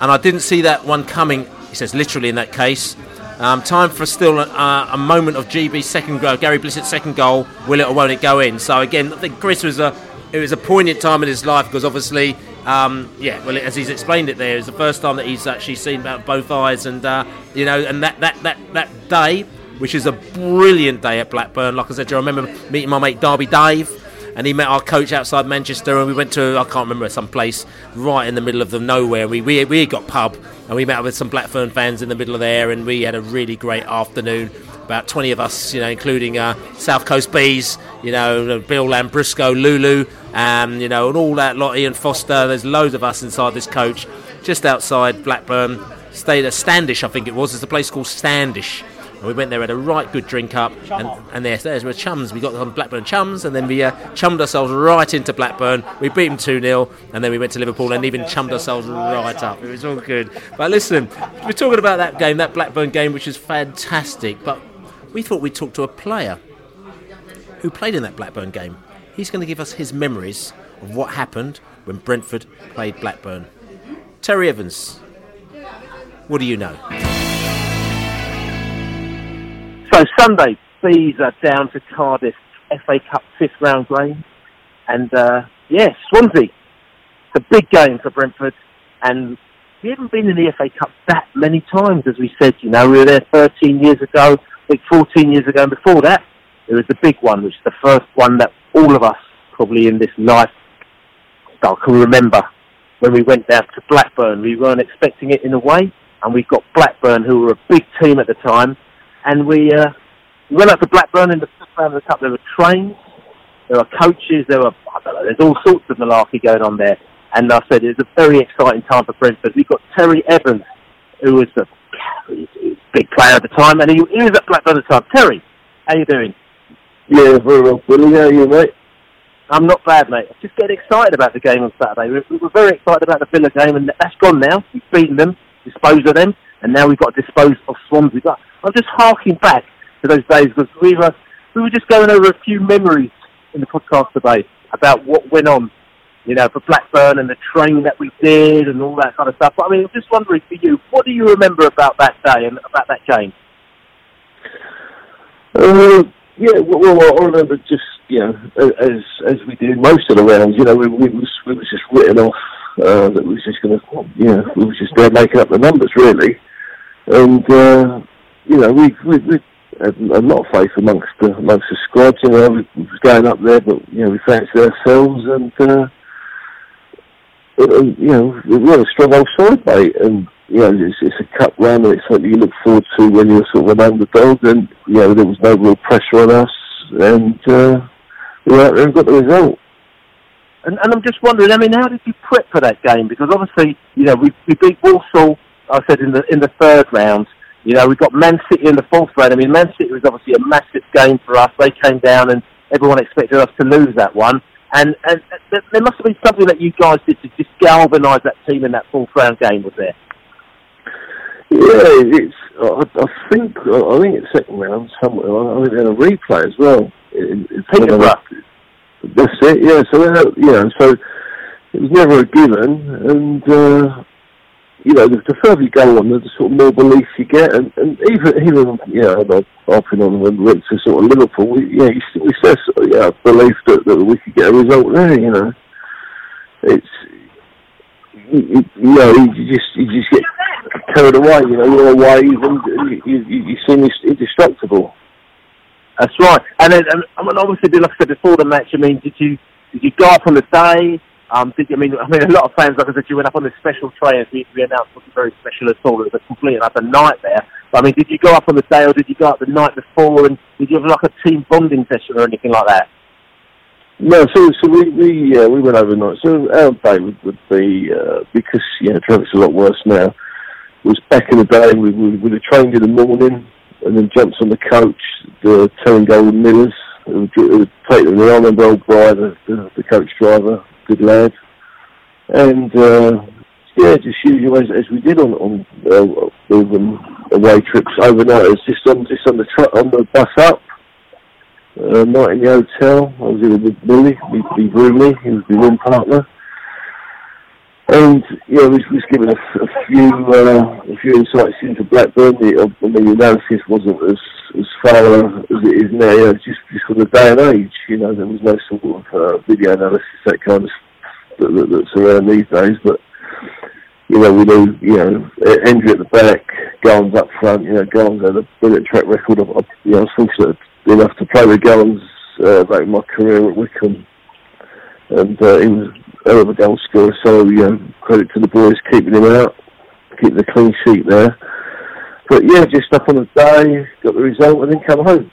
and I didn't see that one coming. He says literally in that case. Um, time for still a, a moment of GB's second goal, Gary Blissett's second goal. Will it or won't it go in? So again, I think Chris was a it was a poignant time in his life because obviously, um, yeah, well, as he's explained it there, it's the first time that he's actually seen out both eyes, and uh, you know, and that that that that day, which is a brilliant day at Blackburn. Like I said, I remember meeting my mate Darby Dave and he met our coach outside Manchester, and we went to I can't remember some place right in the middle of the nowhere. We we we got pub, and we met with some Blackburn fans in the middle of there, and we had a really great afternoon. about 20 of us, you know, including uh, South Coast Bees, you know, Bill Lambrusco, Lulu, um, you know, and all that lot, Ian Foster. There's loads of us inside this coach, just outside Blackburn. Stayed at Standish, I think it was. There's a place called Standish. And we went there, had a right good drink up, and, and there's, there's were chums. We got some Blackburn chums, and then we uh, chummed ourselves right into Blackburn. We beat them 2 0, and then we went to Liverpool and even chummed ourselves right up. It was all good. But listen, we're talking about that game, that Blackburn game, which is fantastic. But we thought we'd talk to a player who played in that Blackburn game. He's going to give us his memories of what happened when Brentford played Blackburn. Terry Evans, what do you know? So Sunday, bees are down to Cardiff FA Cup fifth round game, and uh, yeah, Swansea. It's a big game for Brentford, and we haven't been in the FA Cup that many times, as we said. You know, we were there 13 years ago, I think 14 years ago, and before that, it was the big one, which is the first one that all of us probably in this life can remember when we went down to Blackburn. We weren't expecting it in a way, and we got Blackburn, who were a big team at the time, and we, uh, we went up to Blackburn in the first round of the cup. There were trains, there were coaches, there were I don't know, there's all sorts of malarkey going on there. And I said it was a very exciting time for Brentford. We got Terry Evans, who was a big player at the time, and he, he was at Blackburn at the time. Terry, how are you doing? Yeah, very well, Billy. How are you, mate? I'm not bad, mate. I'm just getting excited about the game on Saturday. We, we were very excited about the Villa game, and that's gone now. We've beaten them, disposed of them, and now we've got to dispose of Swansea. But I'm just harking back to those days because we were we were just going over a few memories in the podcast today about what went on, you know, for Blackburn and the train that we did and all that kind of stuff. But I mean, I'm just wondering for you, what do you remember about that day and about that game? Uh, yeah, well, remember just you know as as we did most of the rounds, you know, we, we was we was just written off uh, that we was just going to, you know, we was just there making up the numbers really, and uh, you know we we, we had a lot of faith amongst the amongst the squad. You know, we, was going up there, but you know we fancied ourselves and. Uh, and, you know, we had a strong old side, mate, and you know, it's, it's a cup run and it's something you look forward to when you're sort of an underdog and, you know, there was no real pressure on us and uh, we out there and got the result. And, and I'm just wondering, I mean, how did you prep for that game? Because obviously, you know, we, we beat Walsall, I said, in the in the third round. You know, we got Man City in the fourth round. I mean, Man City was obviously a massive game for us. They came down and everyone expected us to lose that one. And, and there must have been something that you guys did to just galvanise that team in that fourth round game, was there? Yeah, it's. I, I think. I think it's second round somewhere. I think they had a replay as well. It, it's Peterborough. That's it. Yeah. So had- you know, so it was never a given, and uh, you know, the, the further you go on, the sort of more belief you get, and, and even even you know, harping on when we went to sort of Liverpool, we, yeah, you, still- we still sort of, yeah, belief that, that we could get a result there. You know, it's you, you know, you just you just get carried away. You know, you're away, and you, you, you seem indestructible. That's right. And then, and, I mean, obviously, like I said before the match, I mean, did you did you go up on the day? Um, did you, I mean, I mean, a lot of fans, like I said, you went up on this special train, as we, we announced, wasn't very special at all. It was a complete and utter nightmare. But I mean, did you go up on the day, or did you go up the night before, and did you have like a team bonding session or anything like that? No, so so we we uh, we went overnight. So our day would, would be uh, because you know traffic's a lot worse now. Was back in the day we we would have trained in the morning and then jumped on the coach, the Terry Golden Millers. It would, take them. I remember old Brian, the, the, the coach driver, good lad, and uh, yeah, just usual as, as we did on on uh, away trips overnight. It was just on just on the tr- on the bus up uh, night in the hotel. I was in with Billy, my roomie, he was my room partner. And yeah, we was given a, a few uh, a few insights into Blackburn. The, I mean, the analysis wasn't as as thorough as it is now. Just just for the day and age, you know, there was no sort of uh, video analysis that kind of that, that, that's around these days. But you know, we knew, you know, Hendry at the back, Gallons up front, you know, Gallons had a brilliant track record. Of, you know, I was fortunate enough to play with Gallons uh, back in my career at Wycombe. And uh, he was a hell of a goal scorer, so, credit to the boys keeping him out, keeping the clean sheet there. but yeah, just up on the day, got the result, and then come home.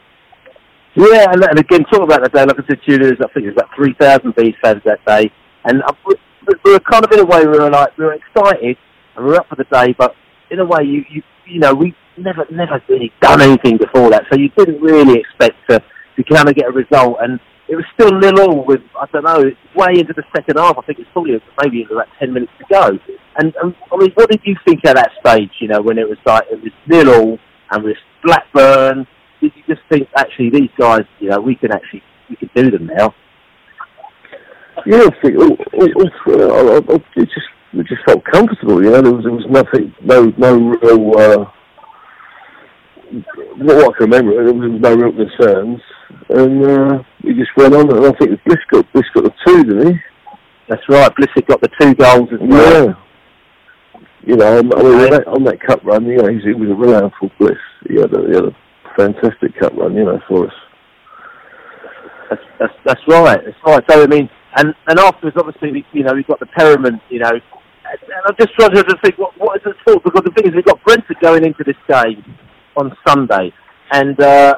Yeah, and, and again, talk about that day, like I said to you, I think it was about 3,000 Bees fans that day. And uh, we, we were kind of in a way, we were like, we were excited and we were up for the day, but in a way, you, you, you know, we never, never really done anything before that. So you didn't really expect to, to kind of get a result. And it was still nil all with, I don't know, way into the second half. I think it's probably maybe about 10 minutes to go. And, and I mean, what did you think at that stage, you know, when it was like, it was nil all and with Blackburn, did you just think actually these guys, you know, we can actually we can do them now? Yeah, I think all, all, all through, I, I, it just we just felt comfortable. You know, there was there was nothing, no no real. Uh, what I can remember, there was no real concerns, and uh, we just went on. And I think Bliss got Bliss got the two, didn't he? That's right. Bliss had got the two goals as well. Yeah. You know, I mean, on that, on that cup run, you know, he was a renowned for Bliss. He had a, he had a fantastic cup run, you know, for us. That's, that's, that's right. That's right. So I mean, and and afterwards, obviously, we, you know, we've got the Perriman, you know, and I'm just trying to think what what is the thought because the thing is, we've got Brentford going into this game on Sunday, and uh,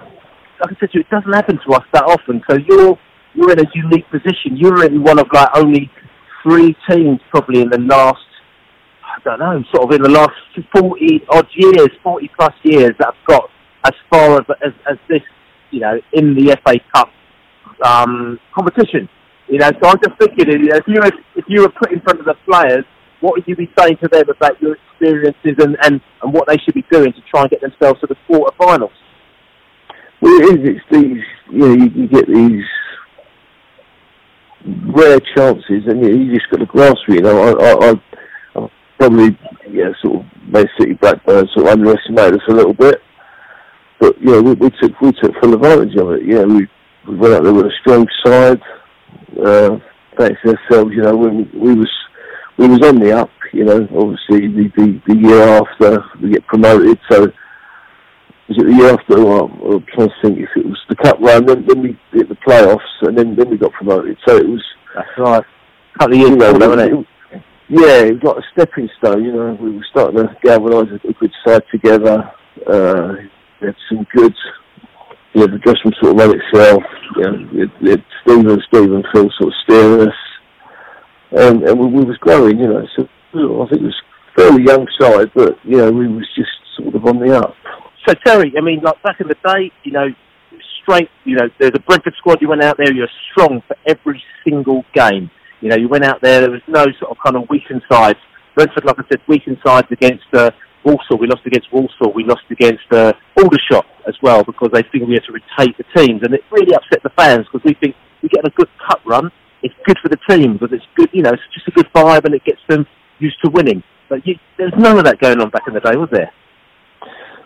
like I said to you, it doesn't happen to us that often. So you're you're in a unique position. You're in one of like only three teams probably in the last I don't know, sort of in the last forty odd years, forty plus years that have got as far as as, as this, you know, in the FA Cup um, competition. You know, so I'm just thinking, you know, if you were if you were put in front of the players, what would you be saying to them about your experiences and, and, and what they should be doing to try and get themselves to the quarterfinals? Well, it is. It's these. You know, you, you get these rare chances, and you, you just got to grasp it. You know, I, I, I, I probably, yeah, sort of Man City, Blackburn, sort of underestimated us a little bit. But yeah, we, we took we took full advantage of it. Yeah, we we went out there with a strong side. Uh, thanks to ourselves, you know, we, we was we was on the up. You know, obviously the, the, the year after we get promoted, so was it the year after? Well, I'm trying to think if it was the cup run, then, then we hit the playoffs, and then then we got promoted. So it was. That's right. A couple of years ago, wasn't it? it? Yeah, it was like a stepping stone. You know, we were starting to galvanise a, a good side together. Uh, we had some good. You know, the dressing room sort of run itself. You know, we had Stephen and Stephen Phil sort of steering us, and, and we, we was growing. You know, so I think it was fairly young side, but you know, we was just sort of on the up. So Terry, I mean, like back in the day, you know, straight, you know, there's a Brentford squad. You went out there, you're strong for every single game. You know, you went out there. There was no sort of kind of weakened sides. Brentford, like I said, weakened sides against uh, Walsall. We lost against Walsall. We lost against uh, Aldershot as well because they think we had to rotate the teams, and it really upset the fans because we think we get a good cup run. It's good for the team because it's good. You know, it's just a good vibe, and it gets them used to winning. But you, there's none of that going on back in the day, was there?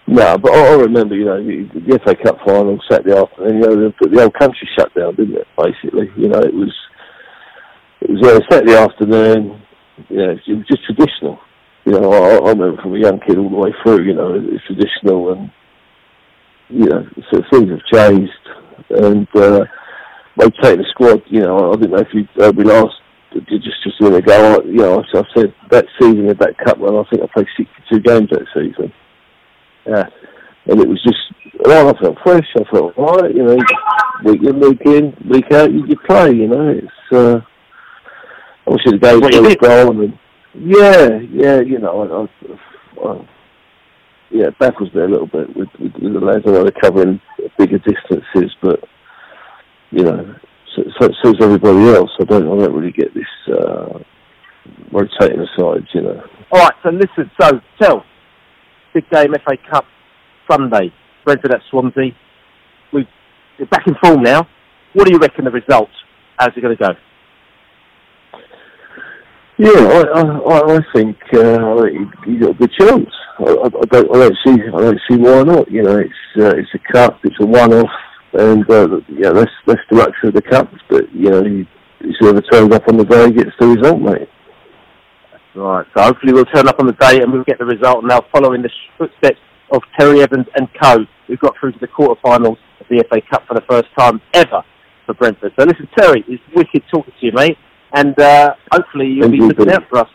No, but I, I remember, you know, the, FA Cup final Saturday afternoon. You know, the, the whole country shut down, didn't it? Basically, you know, it was it was uh, Saturday afternoon. You know, it was just traditional. You know, I, I remember from a young kid all the way through. You know, it's traditional, and you know, so things have changed. And uh, rotating the squad, you know, I didn't know if you heard me last just just a minute ago. You know, I, I said that season of that cup run, I think I played 62 games that season. Yeah. And it was just, well, I felt fresh, I felt right, you know, week in, week in, week out, you, you play, you know, it's, uh, obviously the game's Well, you well did. and yeah, yeah, you know, I, I, I, yeah, it baffles me a little bit with, with, with the lads, I know they're covering bigger distances, but, you know, so, so, so is everybody else, I don't, I don't really get this, uh, rotating the sides, you know. All right. So listen. So tell, big game FA Cup Sunday. Brentford at Swansea. We we're back in form now. What do you reckon the result? How's it going to go? Yeah, I, I, I- I think uh, you got a good chance. I, I, I don't, I don't see, I don't see why not. You know, it's uh, it's a cup, it's a one-off, and uh, yeah, that's that's the luxury of the cups. But you know, you, whoever turns up on the day gets the result, mate. Right. So hopefully we'll turn up on the day and we'll get the result. And now following the footsteps of Terry Evans and co, we've got through to the quarterfinals of the FA Cup for the first time ever for Brentford. So listen, Terry, it's wicked talking to you, mate. And uh, hopefully you'll Thank be you, looking buddy. out for us.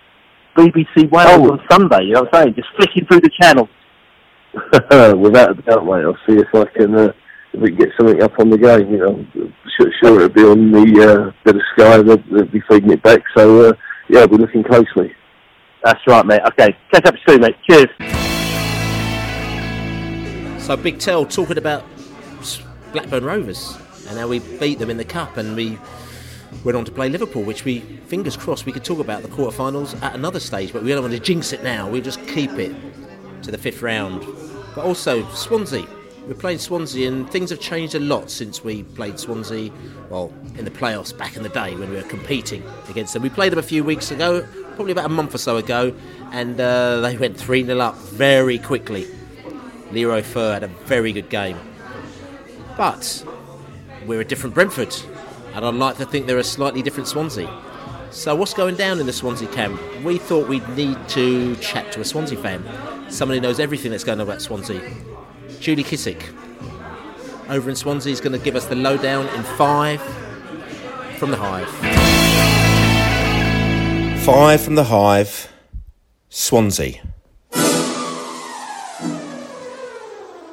BBC Wales Oh. on Sunday. You know what I'm saying? Just flicking through the channels. without a doubt, mate. I'll see if I can uh, if we get something up on the game. You know, sure, sure it'll be on the uh, bit of sky. They'll, they'll be feeding it back. So uh, yeah, we're looking closely. That's right, mate. Okay, catch up soon, mate. Cheers. So Big Tell talking about Blackburn Rovers and how we beat them in the cup and we went on to play Liverpool, which we fingers crossed we could talk about the quarterfinals at another stage, but we don't want to jinx it now. We'll just keep it to the fifth round. But also Swansea. We're playing Swansea and things have changed a lot since we played Swansea, well, in the playoffs back in the day when we were competing against them. We played them a few weeks ago, probably about a month or so ago, and uh, they went 3 0 up very quickly. Leroy Fer had a very good game. But we're a different Brentford, and I'd like to think they're a slightly different Swansea. So, what's going down in the Swansea camp? We thought we'd need to chat to a Swansea fan, someone who knows everything that's going on about Swansea. Julie Kissick, over in Swansea, is going to give us the lowdown in five from the Hive. Five from the Hive, Swansea.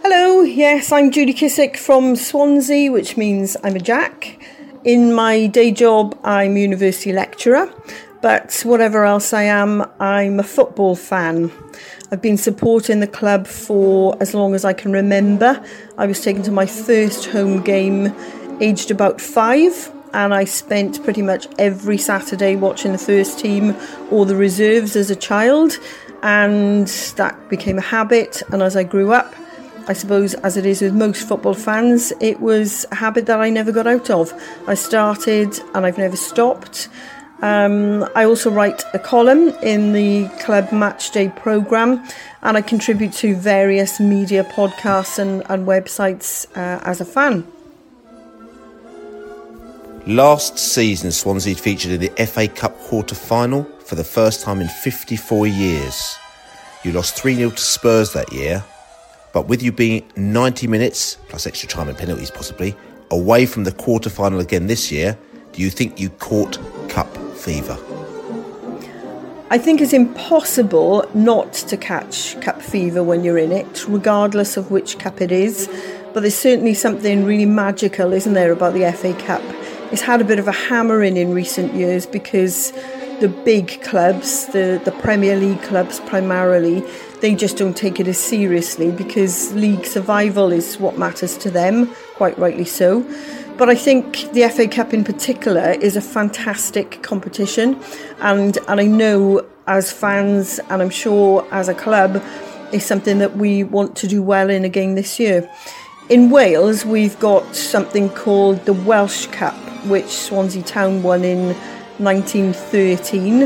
Hello, yes, I'm Julie Kissick from Swansea, which means I'm a Jack. In my day job, I'm university lecturer, but whatever else I am, I'm a football fan. I've been supporting the club for as long as I can remember. I was taken to my first home game aged about five, and I spent pretty much every Saturday watching the first team or the reserves as a child, and that became a habit. And as I grew up, I suppose, as it is with most football fans, it was a habit that I never got out of. I started and I've never stopped. Um, I also write a column in the Club Matchday programme and I contribute to various media podcasts and, and websites uh, as a fan. Last season, Swansea featured in the FA Cup quarter final for the first time in 54 years. You lost 3 0 to Spurs that year, but with you being 90 minutes, plus extra time and penalties possibly, away from the quarter final again this year, do you think you caught cup fever? I think it's impossible not to catch cup fever when you're in it, regardless of which cup it is. But there's certainly something really magical, isn't there, about the FA Cup? It's had a bit of a hammering in recent years because the big clubs, the, the Premier League clubs primarily, they just don't take it as seriously because league survival is what matters to them, quite rightly so. But I think the FA Cup in particular is a fantastic competition, and, and I know as fans, and I'm sure as a club, is something that we want to do well in again this year. In Wales, we've got something called the Welsh Cup, which Swansea Town won in 1913.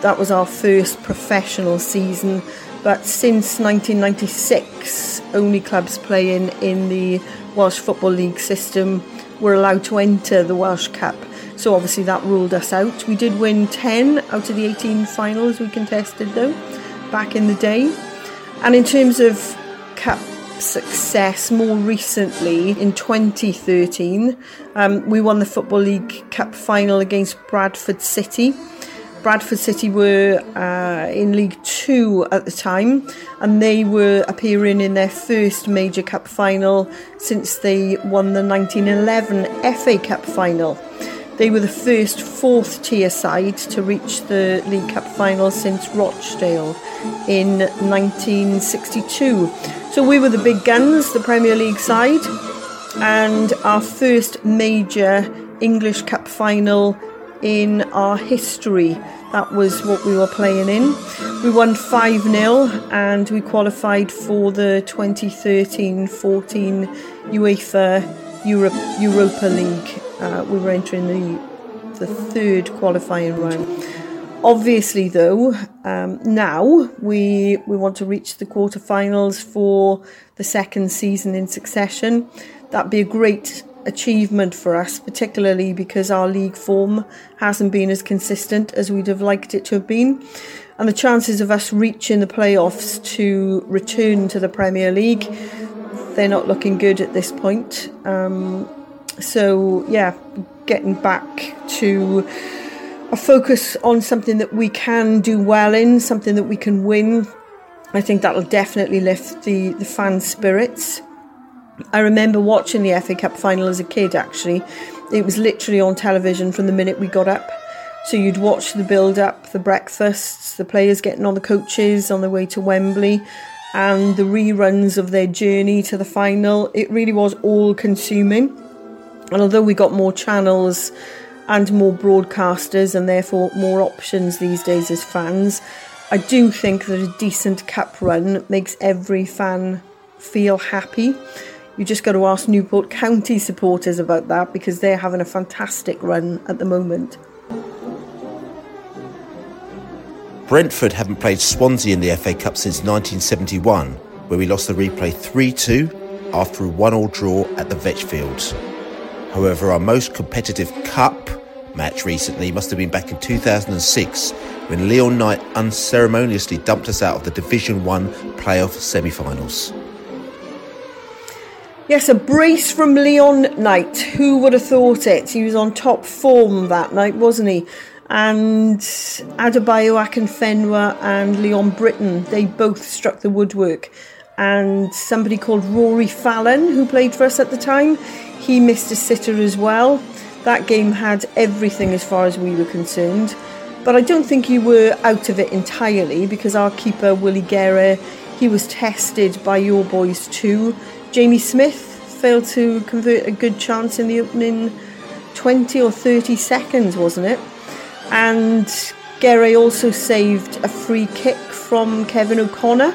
That was our first professional season, but since 1996, only clubs playing in the Welsh Football League system were allowed to enter the Welsh Cup. So obviously that ruled us out. We did win 10 out of the 18 finals we contested though, back in the day. And in terms of cup success more recently in 2013 um, we won the football league cup final against bradford city bradford city were uh, in league two at the time and they were appearing in their first major cup final since they won the 1911 fa cup final they were the first fourth tier side to reach the League Cup final since Rochdale in 1962. So we were the big guns, the Premier League side, and our first major English Cup final in our history. That was what we were playing in. We won 5 0 and we qualified for the 2013 14 UEFA Europa League. Uh, we were entering the, the third qualifying round. Obviously, though, um, now we we want to reach the quarterfinals for the second season in succession. That'd be a great achievement for us, particularly because our league form hasn't been as consistent as we'd have liked it to have been. And the chances of us reaching the playoffs to return to the Premier League, they're not looking good at this point. Um, so, yeah, getting back to a focus on something that we can do well in, something that we can win, I think that'll definitely lift the, the fan spirits. I remember watching the FA Cup final as a kid, actually. It was literally on television from the minute we got up. So you'd watch the build up, the breakfasts, the players getting on the coaches on their way to Wembley, and the reruns of their journey to the final. It really was all consuming. And although we got more channels and more broadcasters and therefore more options these days as fans, I do think that a decent cup run makes every fan feel happy. You just got to ask Newport County supporters about that because they're having a fantastic run at the moment. Brentford haven't played Swansea in the FA Cup since 1971, where we lost the replay 3 2 after a 1 all draw at the Vetch Fields. However, our most competitive Cup match recently must have been back in 2006 when Leon Knight unceremoniously dumped us out of the Division 1 playoff semi finals. Yes, a brace from Leon Knight. Who would have thought it? He was on top form that night, wasn't he? And Adebayo Akinfenwa and Fenwa and Leon Britton, they both struck the woodwork. And somebody called Rory Fallon, who played for us at the time, he missed a sitter as well. That game had everything as far as we were concerned. But I don't think you were out of it entirely because our keeper, Willy Guéret, he was tested by your boys too. Jamie Smith failed to convert a good chance in the opening 20 or 30 seconds, wasn't it? And Guéret also saved a free kick from Kevin O'Connor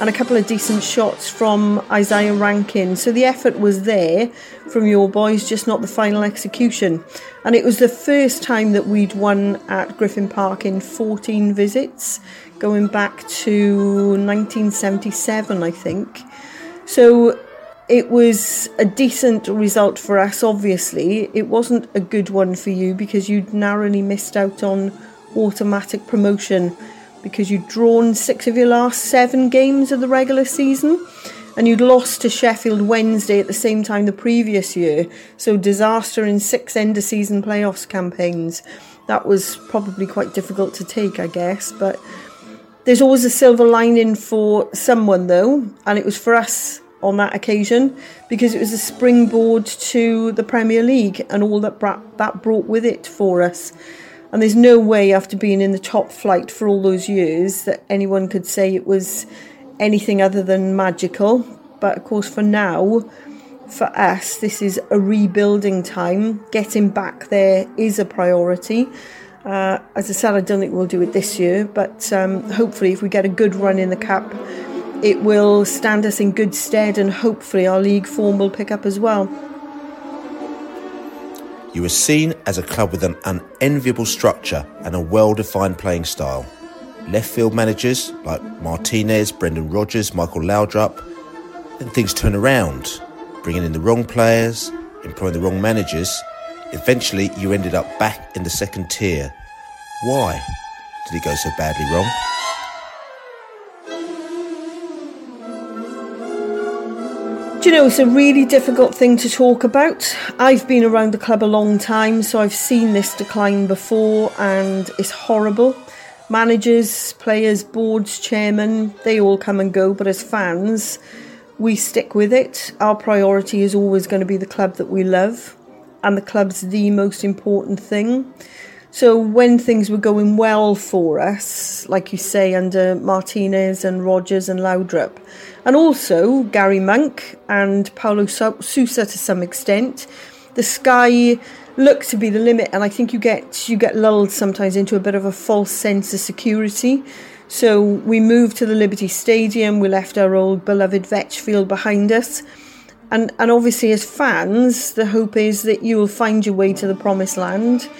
and a couple of decent shots from Isaiah Rankin. So the effort was there from your boys, just not the final execution. And it was the first time that we'd won at Griffin Park in 14 visits, going back to 1977, I think. So it was a decent result for us, obviously. It wasn't a good one for you because you'd narrowly missed out on automatic promotion because you'd drawn six of your last seven games of the regular season and you'd lost to Sheffield Wednesday at the same time the previous year. So, disaster in six end of season playoffs campaigns. That was probably quite difficult to take, I guess. But there's always a silver lining for someone, though, and it was for us on that occasion because it was a springboard to the Premier League and all that that brought with it for us. And there's no way, after being in the top flight for all those years, that anyone could say it was anything other than magical. But of course, for now, for us, this is a rebuilding time. Getting back there is a priority. Uh, as I said, I don't think we'll do it this year, but um, hopefully, if we get a good run in the Cup, it will stand us in good stead, and hopefully, our league form will pick up as well. You were seen as a club with an unenviable structure and a well defined playing style. Left field managers like Martinez, Brendan Rodgers, Michael Laudrup, then things turn around, bringing in the wrong players, employing the wrong managers. Eventually, you ended up back in the second tier. Why did it go so badly wrong? Do you know, it's a really difficult thing to talk about. I've been around the club a long time, so I've seen this decline before, and it's horrible. Managers, players, boards, chairmen, they all come and go, but as fans, we stick with it. Our priority is always going to be the club that we love, and the club's the most important thing. So when things were going well for us, like you say, under Martinez and Rodgers and Laudrup, and also Gary Monk and Paulo Sousa to some extent. The sky looked to be the limit, and I think you get you get lulled sometimes into a bit of a false sense of security. So we moved to the Liberty Stadium. We left our old beloved Vetch Field behind us. And, and obviously, as fans, the hope is that you will find your way to the promised land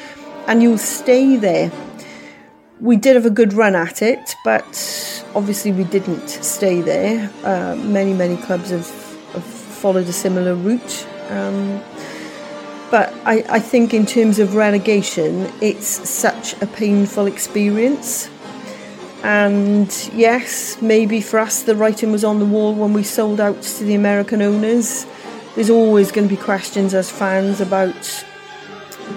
and you'll stay there we did have a good run at it, but obviously we didn't stay there. Uh, many, many clubs have, have, followed a similar route. Um, but I, I think, in terms of relegation, it's such a painful experience. And yes, maybe for us, the writing was on the wall when we sold out to the American owners. There's always going to be questions as fans about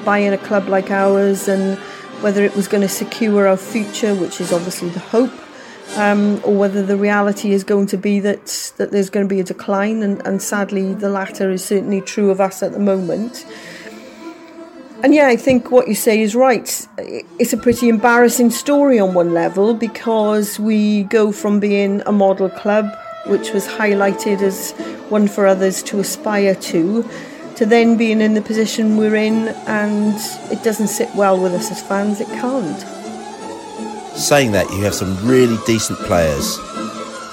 buying a club like ours and whether it was going to secure our future, which is obviously the hope, um, or whether the reality is going to be that that there's going to be a decline, and, and sadly, the latter is certainly true of us at the moment. And yeah, I think what you say is right. It's a pretty embarrassing story on one level because we go from being a model club, which was highlighted as one for others to aspire to, to then being in the position we're in, and it doesn't sit well with us as fans. It can't. Saying that, you have some really decent players.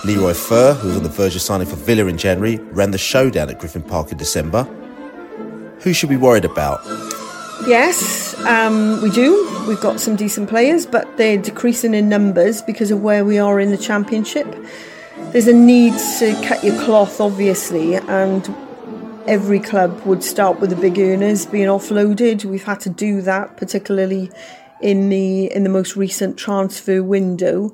Leroy Fer, who was on the verge of signing for Villa in January, ran the showdown at Griffin Park in December. Who should we be worried about? Yes, um, we do. We've got some decent players, but they're decreasing in numbers because of where we are in the championship. There's a need to cut your cloth, obviously, and every club would start with the big earners being offloaded. We've had to do that, particularly in the in the most recent transfer window.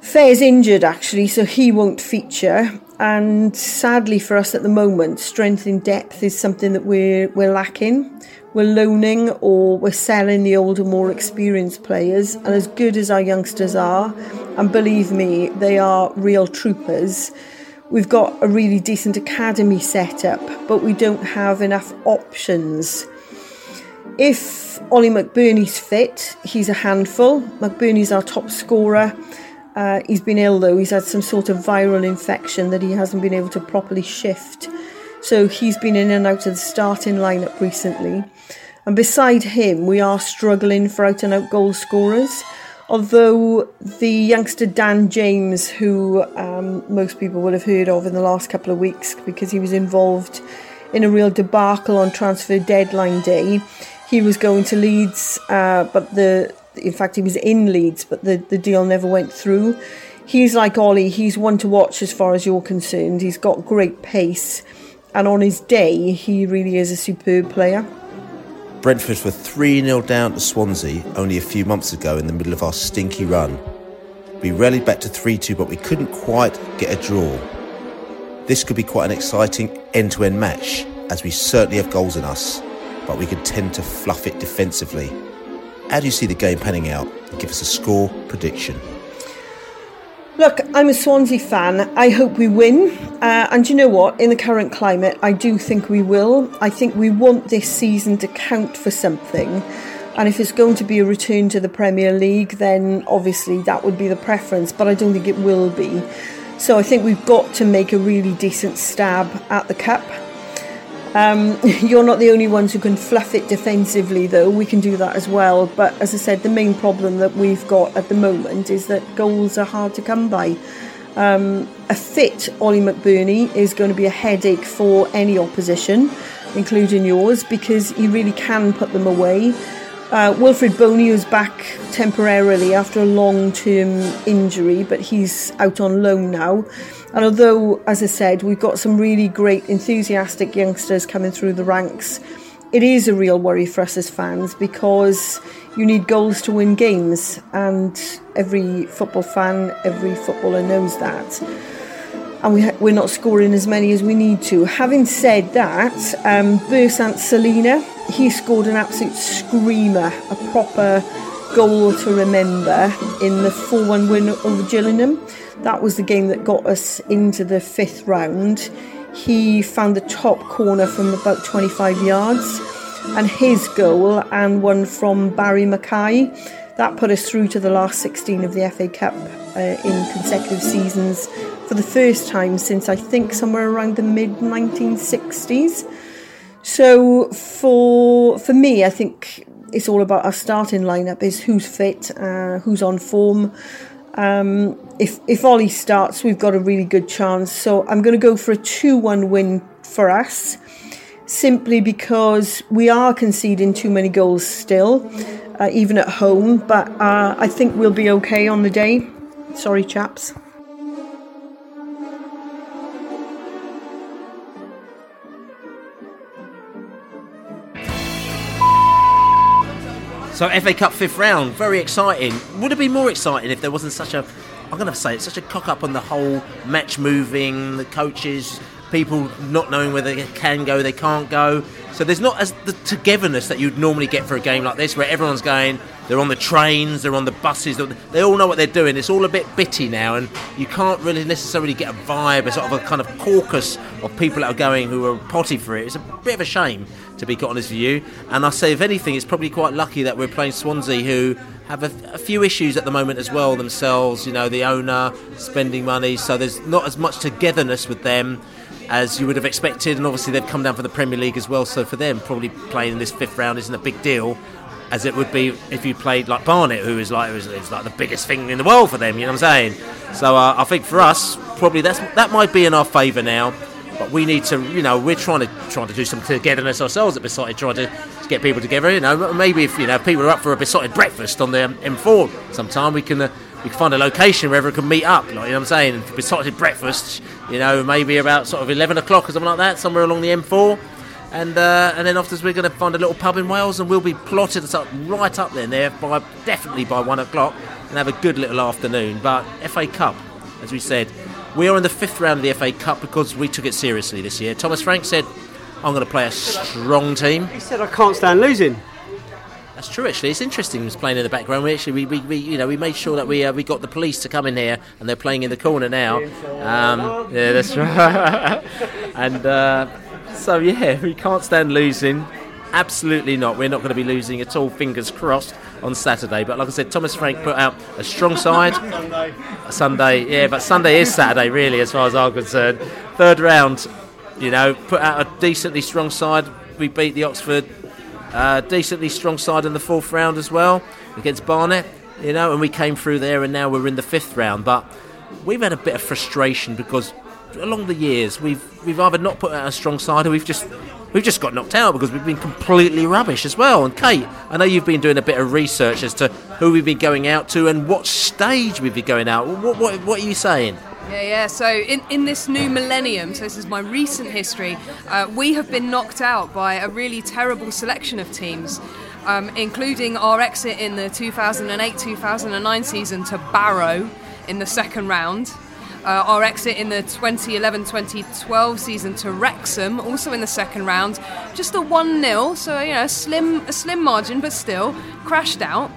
Fer's injured actually, so he won't feature. And sadly for us at the moment, strength in depth is something that we're we're lacking. We're loaning or we're selling the older, more experienced players. And as good as our youngsters are, and believe me, they are real troopers. We've got a really decent academy set up, but we don't have enough options. If Ollie McBurnie's fit, he's a handful. McBurnie's our top scorer. Uh, he's been ill though, he's had some sort of viral infection that he hasn't been able to properly shift. So he's been in and out of the starting lineup recently. And beside him, we are struggling for out and out goal scorers. Although the youngster Dan James, who um, most people would have heard of in the last couple of weeks because he was involved in a real debacle on transfer deadline day, he was going to Leeds, uh, but the in fact he was in Leeds, but the, the deal never went through. He's like Ollie, he's one to watch as far as you're concerned. He's got great pace, and on his day, he really is a superb player. Brentford were 3 0 down to Swansea only a few months ago in the middle of our stinky run. We rallied back to 3 2, but we couldn't quite get a draw. This could be quite an exciting end to end match, as we certainly have goals in us, but we could tend to fluff it defensively. How do you see the game panning out? Give us a score prediction. Look, I'm a Swansea fan. I hope we win. Uh, and you know what? In the current climate, I do think we will. I think we want this season to count for something. And if it's going to be a return to the Premier League, then obviously that would be the preference. But I don't think it will be. So I think we've got to make a really decent stab at the Cup. Um, you're not the only ones who can fluff it defensively, though. We can do that as well. But as I said, the main problem that we've got at the moment is that goals are hard to come by. Um, a fit Ollie McBurnie is going to be a headache for any opposition, including yours, because he really can put them away. Uh, Wilfried Bony is back temporarily after a long term injury, but he's out on loan now. And although, as I said, we've got some really great, enthusiastic youngsters coming through the ranks, it is a real worry for us as fans because you need goals to win games, and every football fan, every footballer knows that. And we ha- we're not scoring as many as we need to. Having said that, um, Bersant Celina, he scored an absolute screamer, a proper goal to remember in the 4 1 win over Gillingham. That was the game that got us into the fifth round. He found the top corner from about 25 yards, and his goal and one from Barrie McKay that put us through to the last 16 of the FA Cup uh, in consecutive seasons for the first time since I think somewhere around the mid 1960s. So for for me, I think it's all about our starting lineup: is who's fit, uh, who's on form. Um, if if Ollie starts, we've got a really good chance. So I'm going to go for a two-one win for us, simply because we are conceding too many goals still, uh, even at home. But uh, I think we'll be okay on the day. Sorry, chaps. So FA Cup fifth round, very exciting. Would it be more exciting if there wasn't such a, I'm going to say it, such a cock up on the whole match moving, the coaches people not knowing where they can go, they can't go. So there's not as the togetherness that you'd normally get for a game like this, where everyone's going. They're on the trains, they're on the buses. They all know what they're doing. It's all a bit bitty now, and you can't really necessarily get a vibe, a sort of a kind of caucus of people that are going who are potty for it. It's a bit of a shame, to be honest with you. And I say, if anything, it's probably quite lucky that we're playing Swansea, who have a, a, few issues at the moment as well themselves. You know, the owner spending money, so there's not as much togetherness with them as you would have expected. And obviously, they've come down for the Premier League as well, so for them, probably playing in this fifth round isn't a big deal. As it would be if you played like Barnet, who is like is like the biggest thing in the world for them. You know what I'm saying? So uh, I think for us, probably that's that might be in our favour now. But we need to, you know, we're trying to trying to do some togetherness ourselves at Beesotted, trying to, get people together. You know, maybe if you know people are up for a Beesotted breakfast on the M4 sometime, we can uh, we can find a location where everyone can meet up. Like, you know what I'm saying? Beesotted breakfast, you know, maybe about sort of 11 o'clock or something like that, somewhere along the M4. And uh, and then afterwards we're going to find a little pub in Wales and we'll be plotted up right up there, there by definitely by one o'clock and have a good little afternoon. But FA Cup, as we said, we are in the fifth round of the FA Cup because we took it seriously this year. Thomas Frank said, "I'm going to play a strong team." He said, "I can't stand losing." That's true. Actually, it's interesting. He was playing in the background. We actually, we, we, we you know, we made sure that we uh, we got the police to come in here, and they're playing in the corner now. Um, yeah, that's right. and uh, so yeah, we can't stand losing. Absolutely not. We're not going to be losing at all. Fingers crossed on Saturday. But like I said, Thomas Frank put out a strong side. Sunday. Sunday, yeah, but Sunday is Saturday, really, as far as I'm concerned. Third round, you know, put out a decently strong side. We beat the Oxford, uh, decently strong side in the fourth round as well against Barnet, you know, and we came through there, and now we're in the fifth round. But we've had a bit of frustration because along the years we've we've either not put out a strong side or we've just we've just got knocked out because we've been completely rubbish as well. And Kate, I know you've been doing a bit of research as to who we've been going out to and what stage we've been going out. What, what, what are you saying? Yeah, yeah. So in, in this new millennium, so this is my recent history, uh, we have been knocked out by a really terrible selection of teams. Um, including our exit in the 2008 2009 season to Barrow in the second round, uh, our exit in the 2011-2012 season to Wrexham, also in the second round, just a one 0 so you know, a slim, a slim margin, but still crashed out.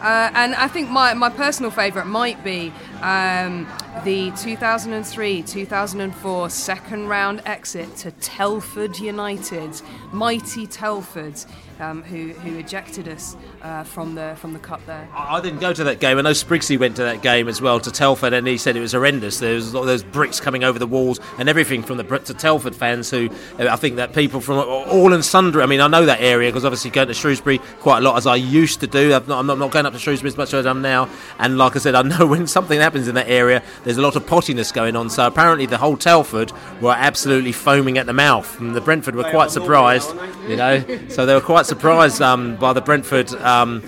Uh, and I think my, my personal favourite might be um, the 2003 2004 second round exit to Telford United, mighty Telford um, who, who ejected us uh, from the from the cup there. I didn't go to that game. I know Sprigsy went to that game as well to Telford, and he said it was horrendous. There was all those bricks coming over the walls and everything from the to Telford fans. Who I think that people from all and sundry. I mean, I know that area because obviously going to Shrewsbury quite a lot as I used to do. i am not, not, going up to Shrewsbury as much as I am now. And like I said, I know when something happens in that area, there's a lot of pottiness going on. So apparently the whole Telford were absolutely foaming at the mouth, and the Brentford were quite surprised. You know, so they were quite surprised um, by the Brentford. Um,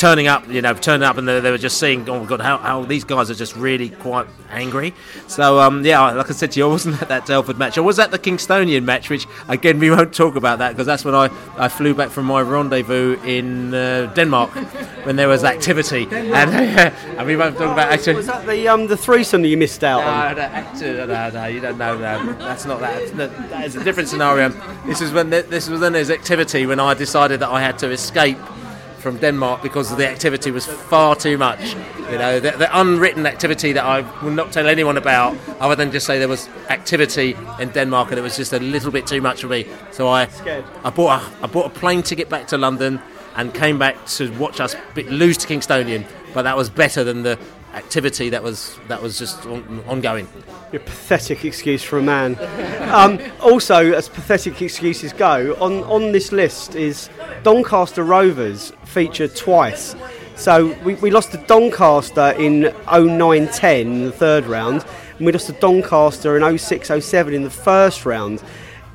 turning up, you know, turning up, and they, they were just seeing, oh my god, how, how, these guys are just really quite angry. So, um, yeah, like I said to you, I wasn't at that Telford match. I was at the Kingstonian match, which again we won't talk about that because that's when I, I flew back from my rendezvous in uh, Denmark when there was activity, and, and we won't talk about activity. Was that the um the threesome that you missed out no, on? No, actor, no, no, you don't know that. That's not that. That is a different scenario. This is when this was when there's activity when I decided that I had to escape from Denmark because the activity was far too much. You know, the, the, unwritten activity that I will not tell anyone about, other than just say there was activity in Denmark and it was just a little bit too much for me. So I, I bought a, I bought a plane ticket back to London and came back to watch us lose to Kingstonian. But that was better than the activity that was that was just on, ongoing. Your pathetic excuse for a man. um, also, as pathetic excuses go, on on this list is Doncaster Rovers featured twice. So we, we lost to Doncaster in 09-10 the third round, and we lost to Doncaster in 06-07 in the first round.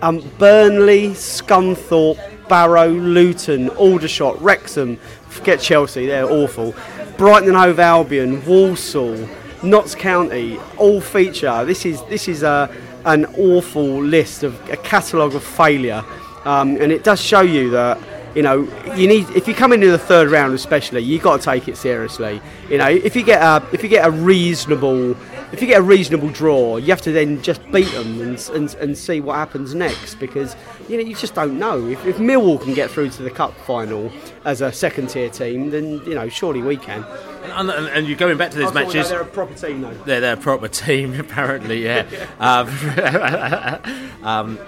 Um, Burnley, Scunthorpe, Barrow, Luton, Aldershot, Wrexham, forget Chelsea, they're awful. Brighton and Hove Albion, Walsall, Notts County, all feature. This is this is a an awful list of a catalogue of failure, um, and it does show you that you know you need if you come into the third round especially you have got to take it seriously. You know if you get a if you get a reasonable if you get a reasonable draw, you have to then just beat them and, and, and see what happens next because you know you just don't know. If, if Millwall can get through to the cup final as a second tier team, then you know surely we can. And, and, and you're going back to these I matches. They're a proper team though. They're, they're a proper team, apparently, yeah. um, um,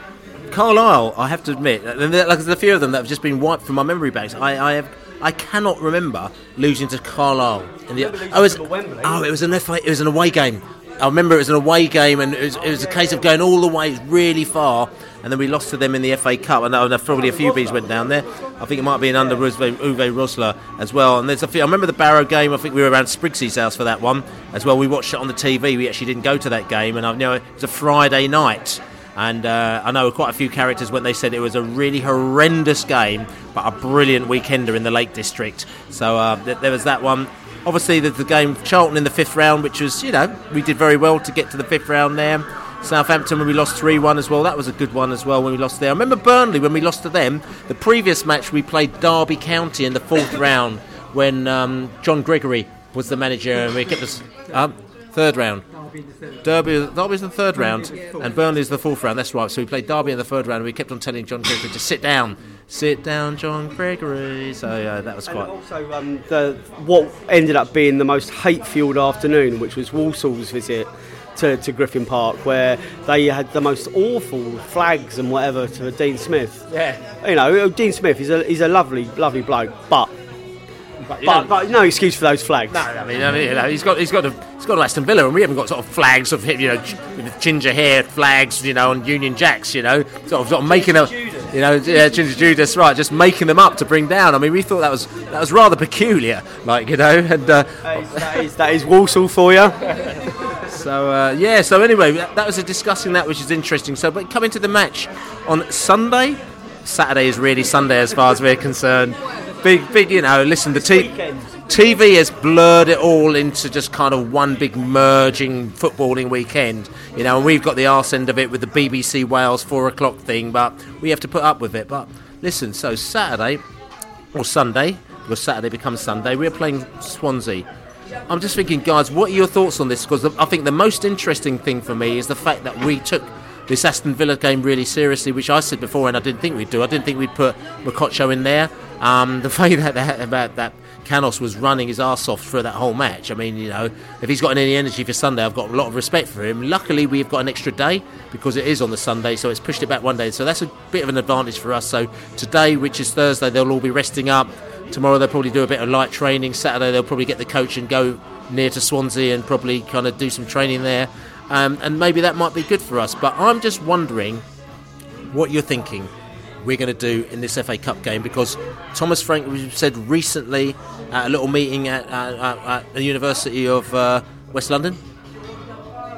Carlisle, I have to admit, like, there's a few of them that have just been wiped from my memory banks. I, I have. I cannot remember losing to Carlisle. In the, oh, it was, oh, it was an FA, it was an away game. I remember it was an away game, and it was, it was a case of going all the way really far, and then we lost to them in the FA Cup. And probably a few bees went down there. I think it might have been under Uwe, Rosler as well. And there's a few. I remember the Barrow game. I think we were around Spriggsy's house for that one as well. We watched it on the TV. We actually didn't go to that game, and I know it was a Friday night. And uh, I know quite a few characters when they said it was a really horrendous game, but a brilliant weekender in the Lake District. So uh, th- there was that one. Obviously, there's the game of Charlton in the fifth round, which was, you know, we did very well to get to the fifth round there. Southampton when we lost 3 1 as well. That was a good one as well when we lost there. I remember Burnley when we lost to them. The previous match we played Derby County in the fourth round when um, John Gregory was the manager and we kept us. Um, third round. Derby, Derby's in the third round, and Burnley's the fourth round. That's right. So we played Derby in the third round, and we kept on telling John Gregory to sit down, sit down, John Gregory. So uh, that was And quite. also, um, the, what ended up being the most hate-filled afternoon, which was Walsall's visit to, to Griffin Park, where they had the most awful flags and whatever to Dean Smith. Yeah. You know, Dean Smith is a he's a lovely, lovely bloke, but. But, know- but, no excuse for those flags. No, I mean, I mean, you know, he's got he's got a, he's got to Aston Villa, and we haven't got sort of flags of him, you know, ginger hair flags, you know, and Union Jacks, you know, sort of, sort of making a, you know, yeah, Ginger Judas, right, just making them up to bring down. I mean, we thought that was that was rather peculiar, like you know, and uh, That is, that is, that is Walsall for you. so uh, yeah. So anyway, that, that was a discussing that, which is interesting. So, but coming to the match on Sunday, Saturday is really Sunday as far as we're concerned. Big, big, you know. Listen, the t- TV has blurred it all into just kind of one big merging footballing weekend, you know. And we've got the arse end of it with the BBC Wales four o'clock thing, but we have to put up with it. But listen, so Saturday or Sunday, because Saturday becomes Sunday, we're playing Swansea. I'm just thinking, guys, what are your thoughts on this? Because I think the most interesting thing for me is the fact that we took this Aston Villa game really seriously, which I said before, and I didn't think we'd do. I didn't think we'd put Mokotjo in there. Um, the way that, that about that Canos was running his arse off for that whole match. I mean, you know, if he's got any energy for Sunday, I've got a lot of respect for him. Luckily, we've got an extra day because it is on the Sunday, so it's pushed it back one day. So that's a bit of an advantage for us. So today, which is Thursday, they'll all be resting up. Tomorrow, they'll probably do a bit of light training. Saturday, they'll probably get the coach and go near to Swansea and probably kind of do some training there. Um, and maybe that might be good for us. But I'm just wondering what you're thinking we're going to do in this FA Cup game because Thomas Frank said recently at a little meeting at, at, at, the University of uh, West London,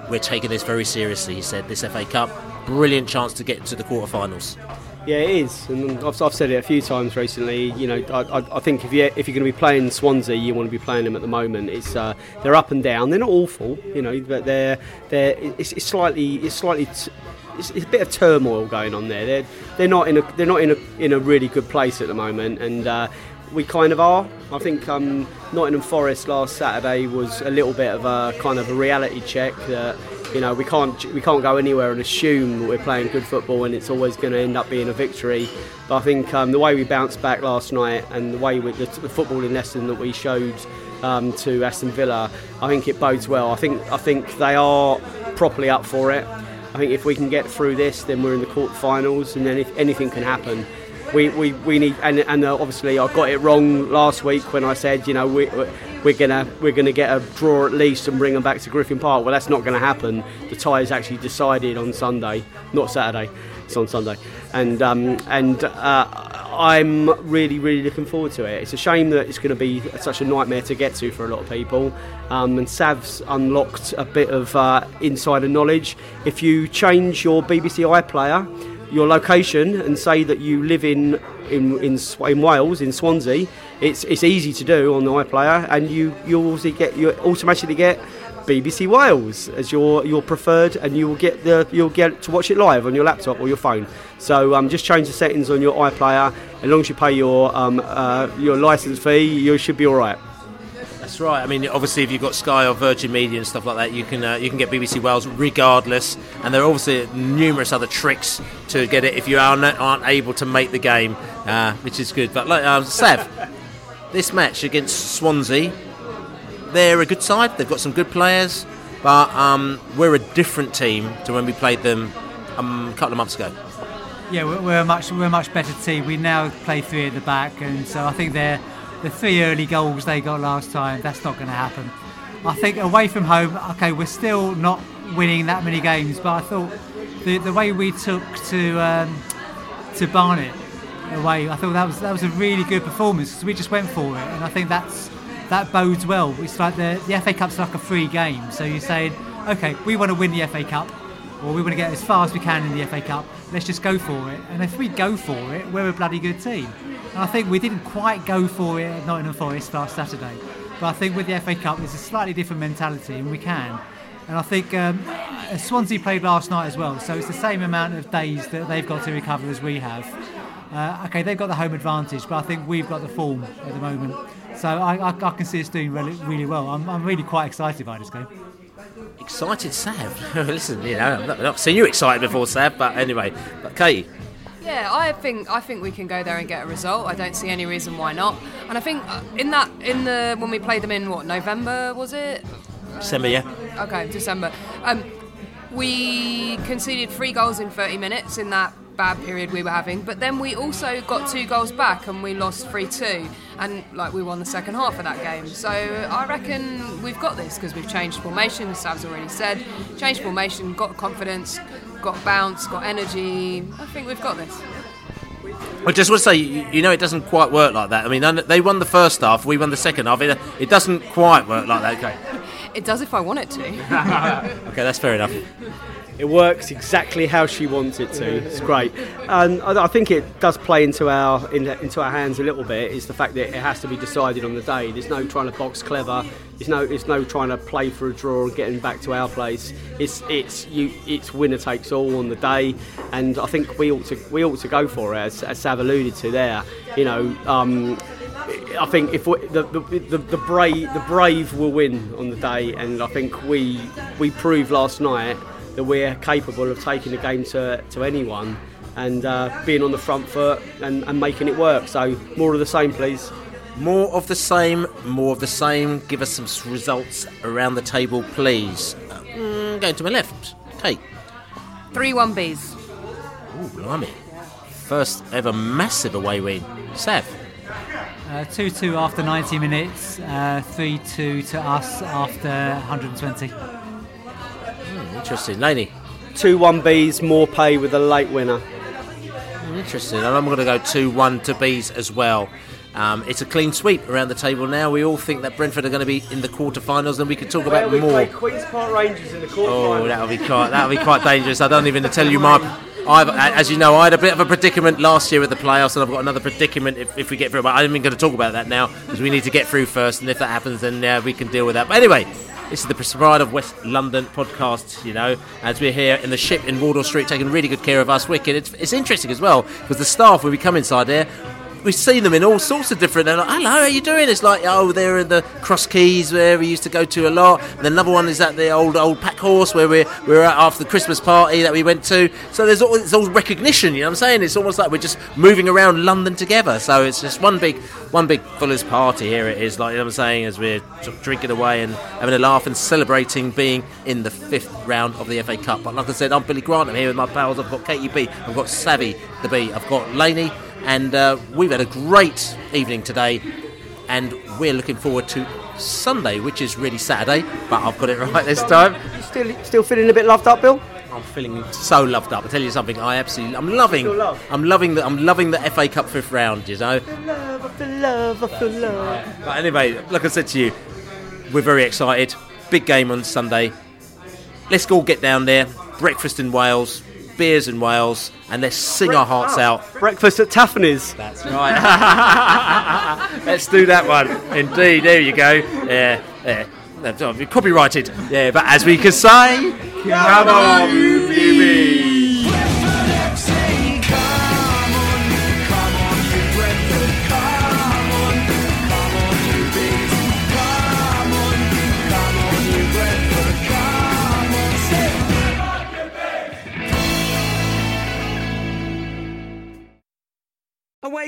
we're taking this very seriously. He said this FA Cup, brilliant chance to get to the quarterfinals. Yeah, it is, and I've, I've said it a few times recently. You know, I, I, I think if you if you're going to be playing Swansea, you want to be playing them at the moment. It's uh, they're up and down. They're not awful, you know, but they're they're it's, it's slightly it's slightly. T- it's, it's a bit of turmoil going on there. They're they're not in a they're not in a in a really good place at the moment, and uh, we kind of are. I think um, Nottingham Forest last Saturday was a little bit of a kind of a reality check that you know we can't we can't go anywhere and assume that we're playing good football and it's always going to end up being a victory. But I think um, the way we bounced back last night and the way we, the, the footballing lesson that we showed um, to Aston Villa, I think it bodes well. I think I think they are properly up for it. I think if we can get through this, then we're in the quarterfinals, and then if anything can happen. We, we, we need and, and uh, obviously I got it wrong last week when I said you know we, we're gonna we're gonna get a draw at least and bring them back to Griffin Park. Well, that's not going to happen. The tie is actually decided on Sunday, not Saturday. It's on Sunday, and um, and uh, I'm really really looking forward to it. It's a shame that it's going to be such a nightmare to get to for a lot of people. Um, and Sav's unlocked a bit of uh, insider knowledge. If you change your BBC iPlayer your location and say that you live in in, in, in Wales in Swansea, it's it's easy to do on the iPlayer, and you you also get you automatically get BBC Wales as your your preferred, and you will get the you'll get to watch it live on your laptop or your phone. So um, just change the settings on your iPlayer. As long as you pay your um, uh, your license fee, you should be all right. That's right. I mean, obviously, if you've got Sky or Virgin Media and stuff like that, you can uh, you can get BBC Wales regardless. And there are obviously numerous other tricks to get it if you are not, aren't able to make the game, uh, which is good. But like um, Sav, this match against Swansea, they're a good side. They've got some good players, but um, we're a different team to when we played them um, a couple of months ago. Yeah, we're, a much we're a much better team. We now play three at the back, and so I think they're the three early goals they got last time. That's not going to happen. I think away from home, okay, we're still not winning that many games, but I thought the the way we took to um, to Barnet away, I thought that was that was a really good performance because we just went for it, and I think that's that bodes well. It's like the the FA Cup's like a free game, so you're saying, okay, we want to win the FA Cup or we want to get as far as we can in the FA Cup. Let's just go for it. And if we go for it, we're a bloody good team. And I think we didn't quite go for it at Nottingham Forest last Saturday. But I think with the FA Cup, there's a slightly different mentality, and we can. And I think um, Swansea played last night as well, so it's the same amount of days that they've got to recover as we have. Uh, okay, they've got the home advantage, but I think we've got the form at the moment. So I, I, I can see us doing really, really well. I'm, I'm really quite excited by this game. Excited, Sav. Listen, you know, I've not, not seen you excited before, Sav, but anyway. But Katie, Yeah, I think I think we can go there and get a result. I don't see any reason why not. And I think in that in the when we played them in what November was it? December, yeah. Okay, December. Um, we conceded three goals in 30 minutes in that bad period we were having, but then we also got two goals back and we lost 3 2. And like we won the second half of that game. So I reckon we've got this because we've changed formation, as Sav's already said. Changed formation, got confidence, got bounce, got energy. I think we've got this. I just want to say, you, know, it doesn't quite work like that. I mean, they won the first half, we won the second half. It, it doesn't quite work like that. Okay. It does if I want it to. okay, that's fair enough. It works exactly how she wants it to. It's great, and I think it does play into our into our hands a little bit. Is the fact that it has to be decided on the day. There's no trying to box clever. There's no there's no trying to play for a draw and getting back to our place. It's it's you it's winner takes all on the day, and I think we ought to we ought to go for it as, as Sav alluded to there. You know. Um, I think if we, the, the, the, the brave the brave will win on the day, and I think we we proved last night that we're capable of taking the game to, to anyone and uh, being on the front foot and, and making it work. So more of the same, please. More of the same, more of the same. Give us some results around the table, please. Uh, mm, going to my left. Kate. 3 1 Bs. Ooh, blimey. First ever massive away win. Sav. Uh, 2 2 after 90 minutes, uh, 3 2 to us after 120. Hmm, interesting. Laney. Two one Bs, Maupay with a late winner. Interesting. And I'm going to go 2 1 to Bees as well. Um, it's a clean sweep around the table now. We all think that Brentford are going to be in the quarterfinals, and we could talk about we more. play Queens Park Rangers in the quarterfinals. Oh, that'll be quite that'll be quite dangerous. I don't even tell you my. I've, as you know, I had a bit of a predicament last year with the playoffs, and I've got another predicament if, if we get through. But I'm even going to talk about that now because we need to get through first, and if that happens, then uh, we can deal with that. But anyway, this is the Pride of West London podcast. You know, as we're here in the ship in Wardour Street, taking really good care of us. Wicked. It's, it's interesting as well because the staff when we come inside there. We've seen them in all sorts of different. They're like, "Hello, how are you doing?" It's like, "Oh, they're in the Cross Keys where we used to go to a lot." And another one is at the old old Pack Horse where we're we're at after the Christmas party that we went to. So there's all, it's all recognition. You know what I'm saying? It's almost like we're just moving around London together. So it's just one big one big Fuller's party. Here it is. Like you know what I'm saying, as we're drinking away and having a laugh and celebrating being in the fifth round of the FA Cup. But like I said, I'm Billy Grant. I'm here with my pals. I've got Katie Bee. I've got Savvy the B. I've got Laney. And uh, we've had a great evening today, and we're looking forward to Sunday, which is really Saturday, but I've got it right this time. Still still feeling a bit loved up, Bill? I'm feeling so loved up. I tell you something, I absolutely, I'm loving, love? I'm loving the, I'm loving the FA Cup fifth round. You know. Love, I feel love, I feel love. But anyway, like I said to you, we're very excited. Big game on Sunday. Let's all get down there. Breakfast in Wales, beers in Wales, and let's sing our hearts out. Breakfast at Taffany's. That's right. Let's do that one. Indeed, there you go. Yeah, yeah. That's oh, copyrighted. Yeah, but as we can say, come on, you baby.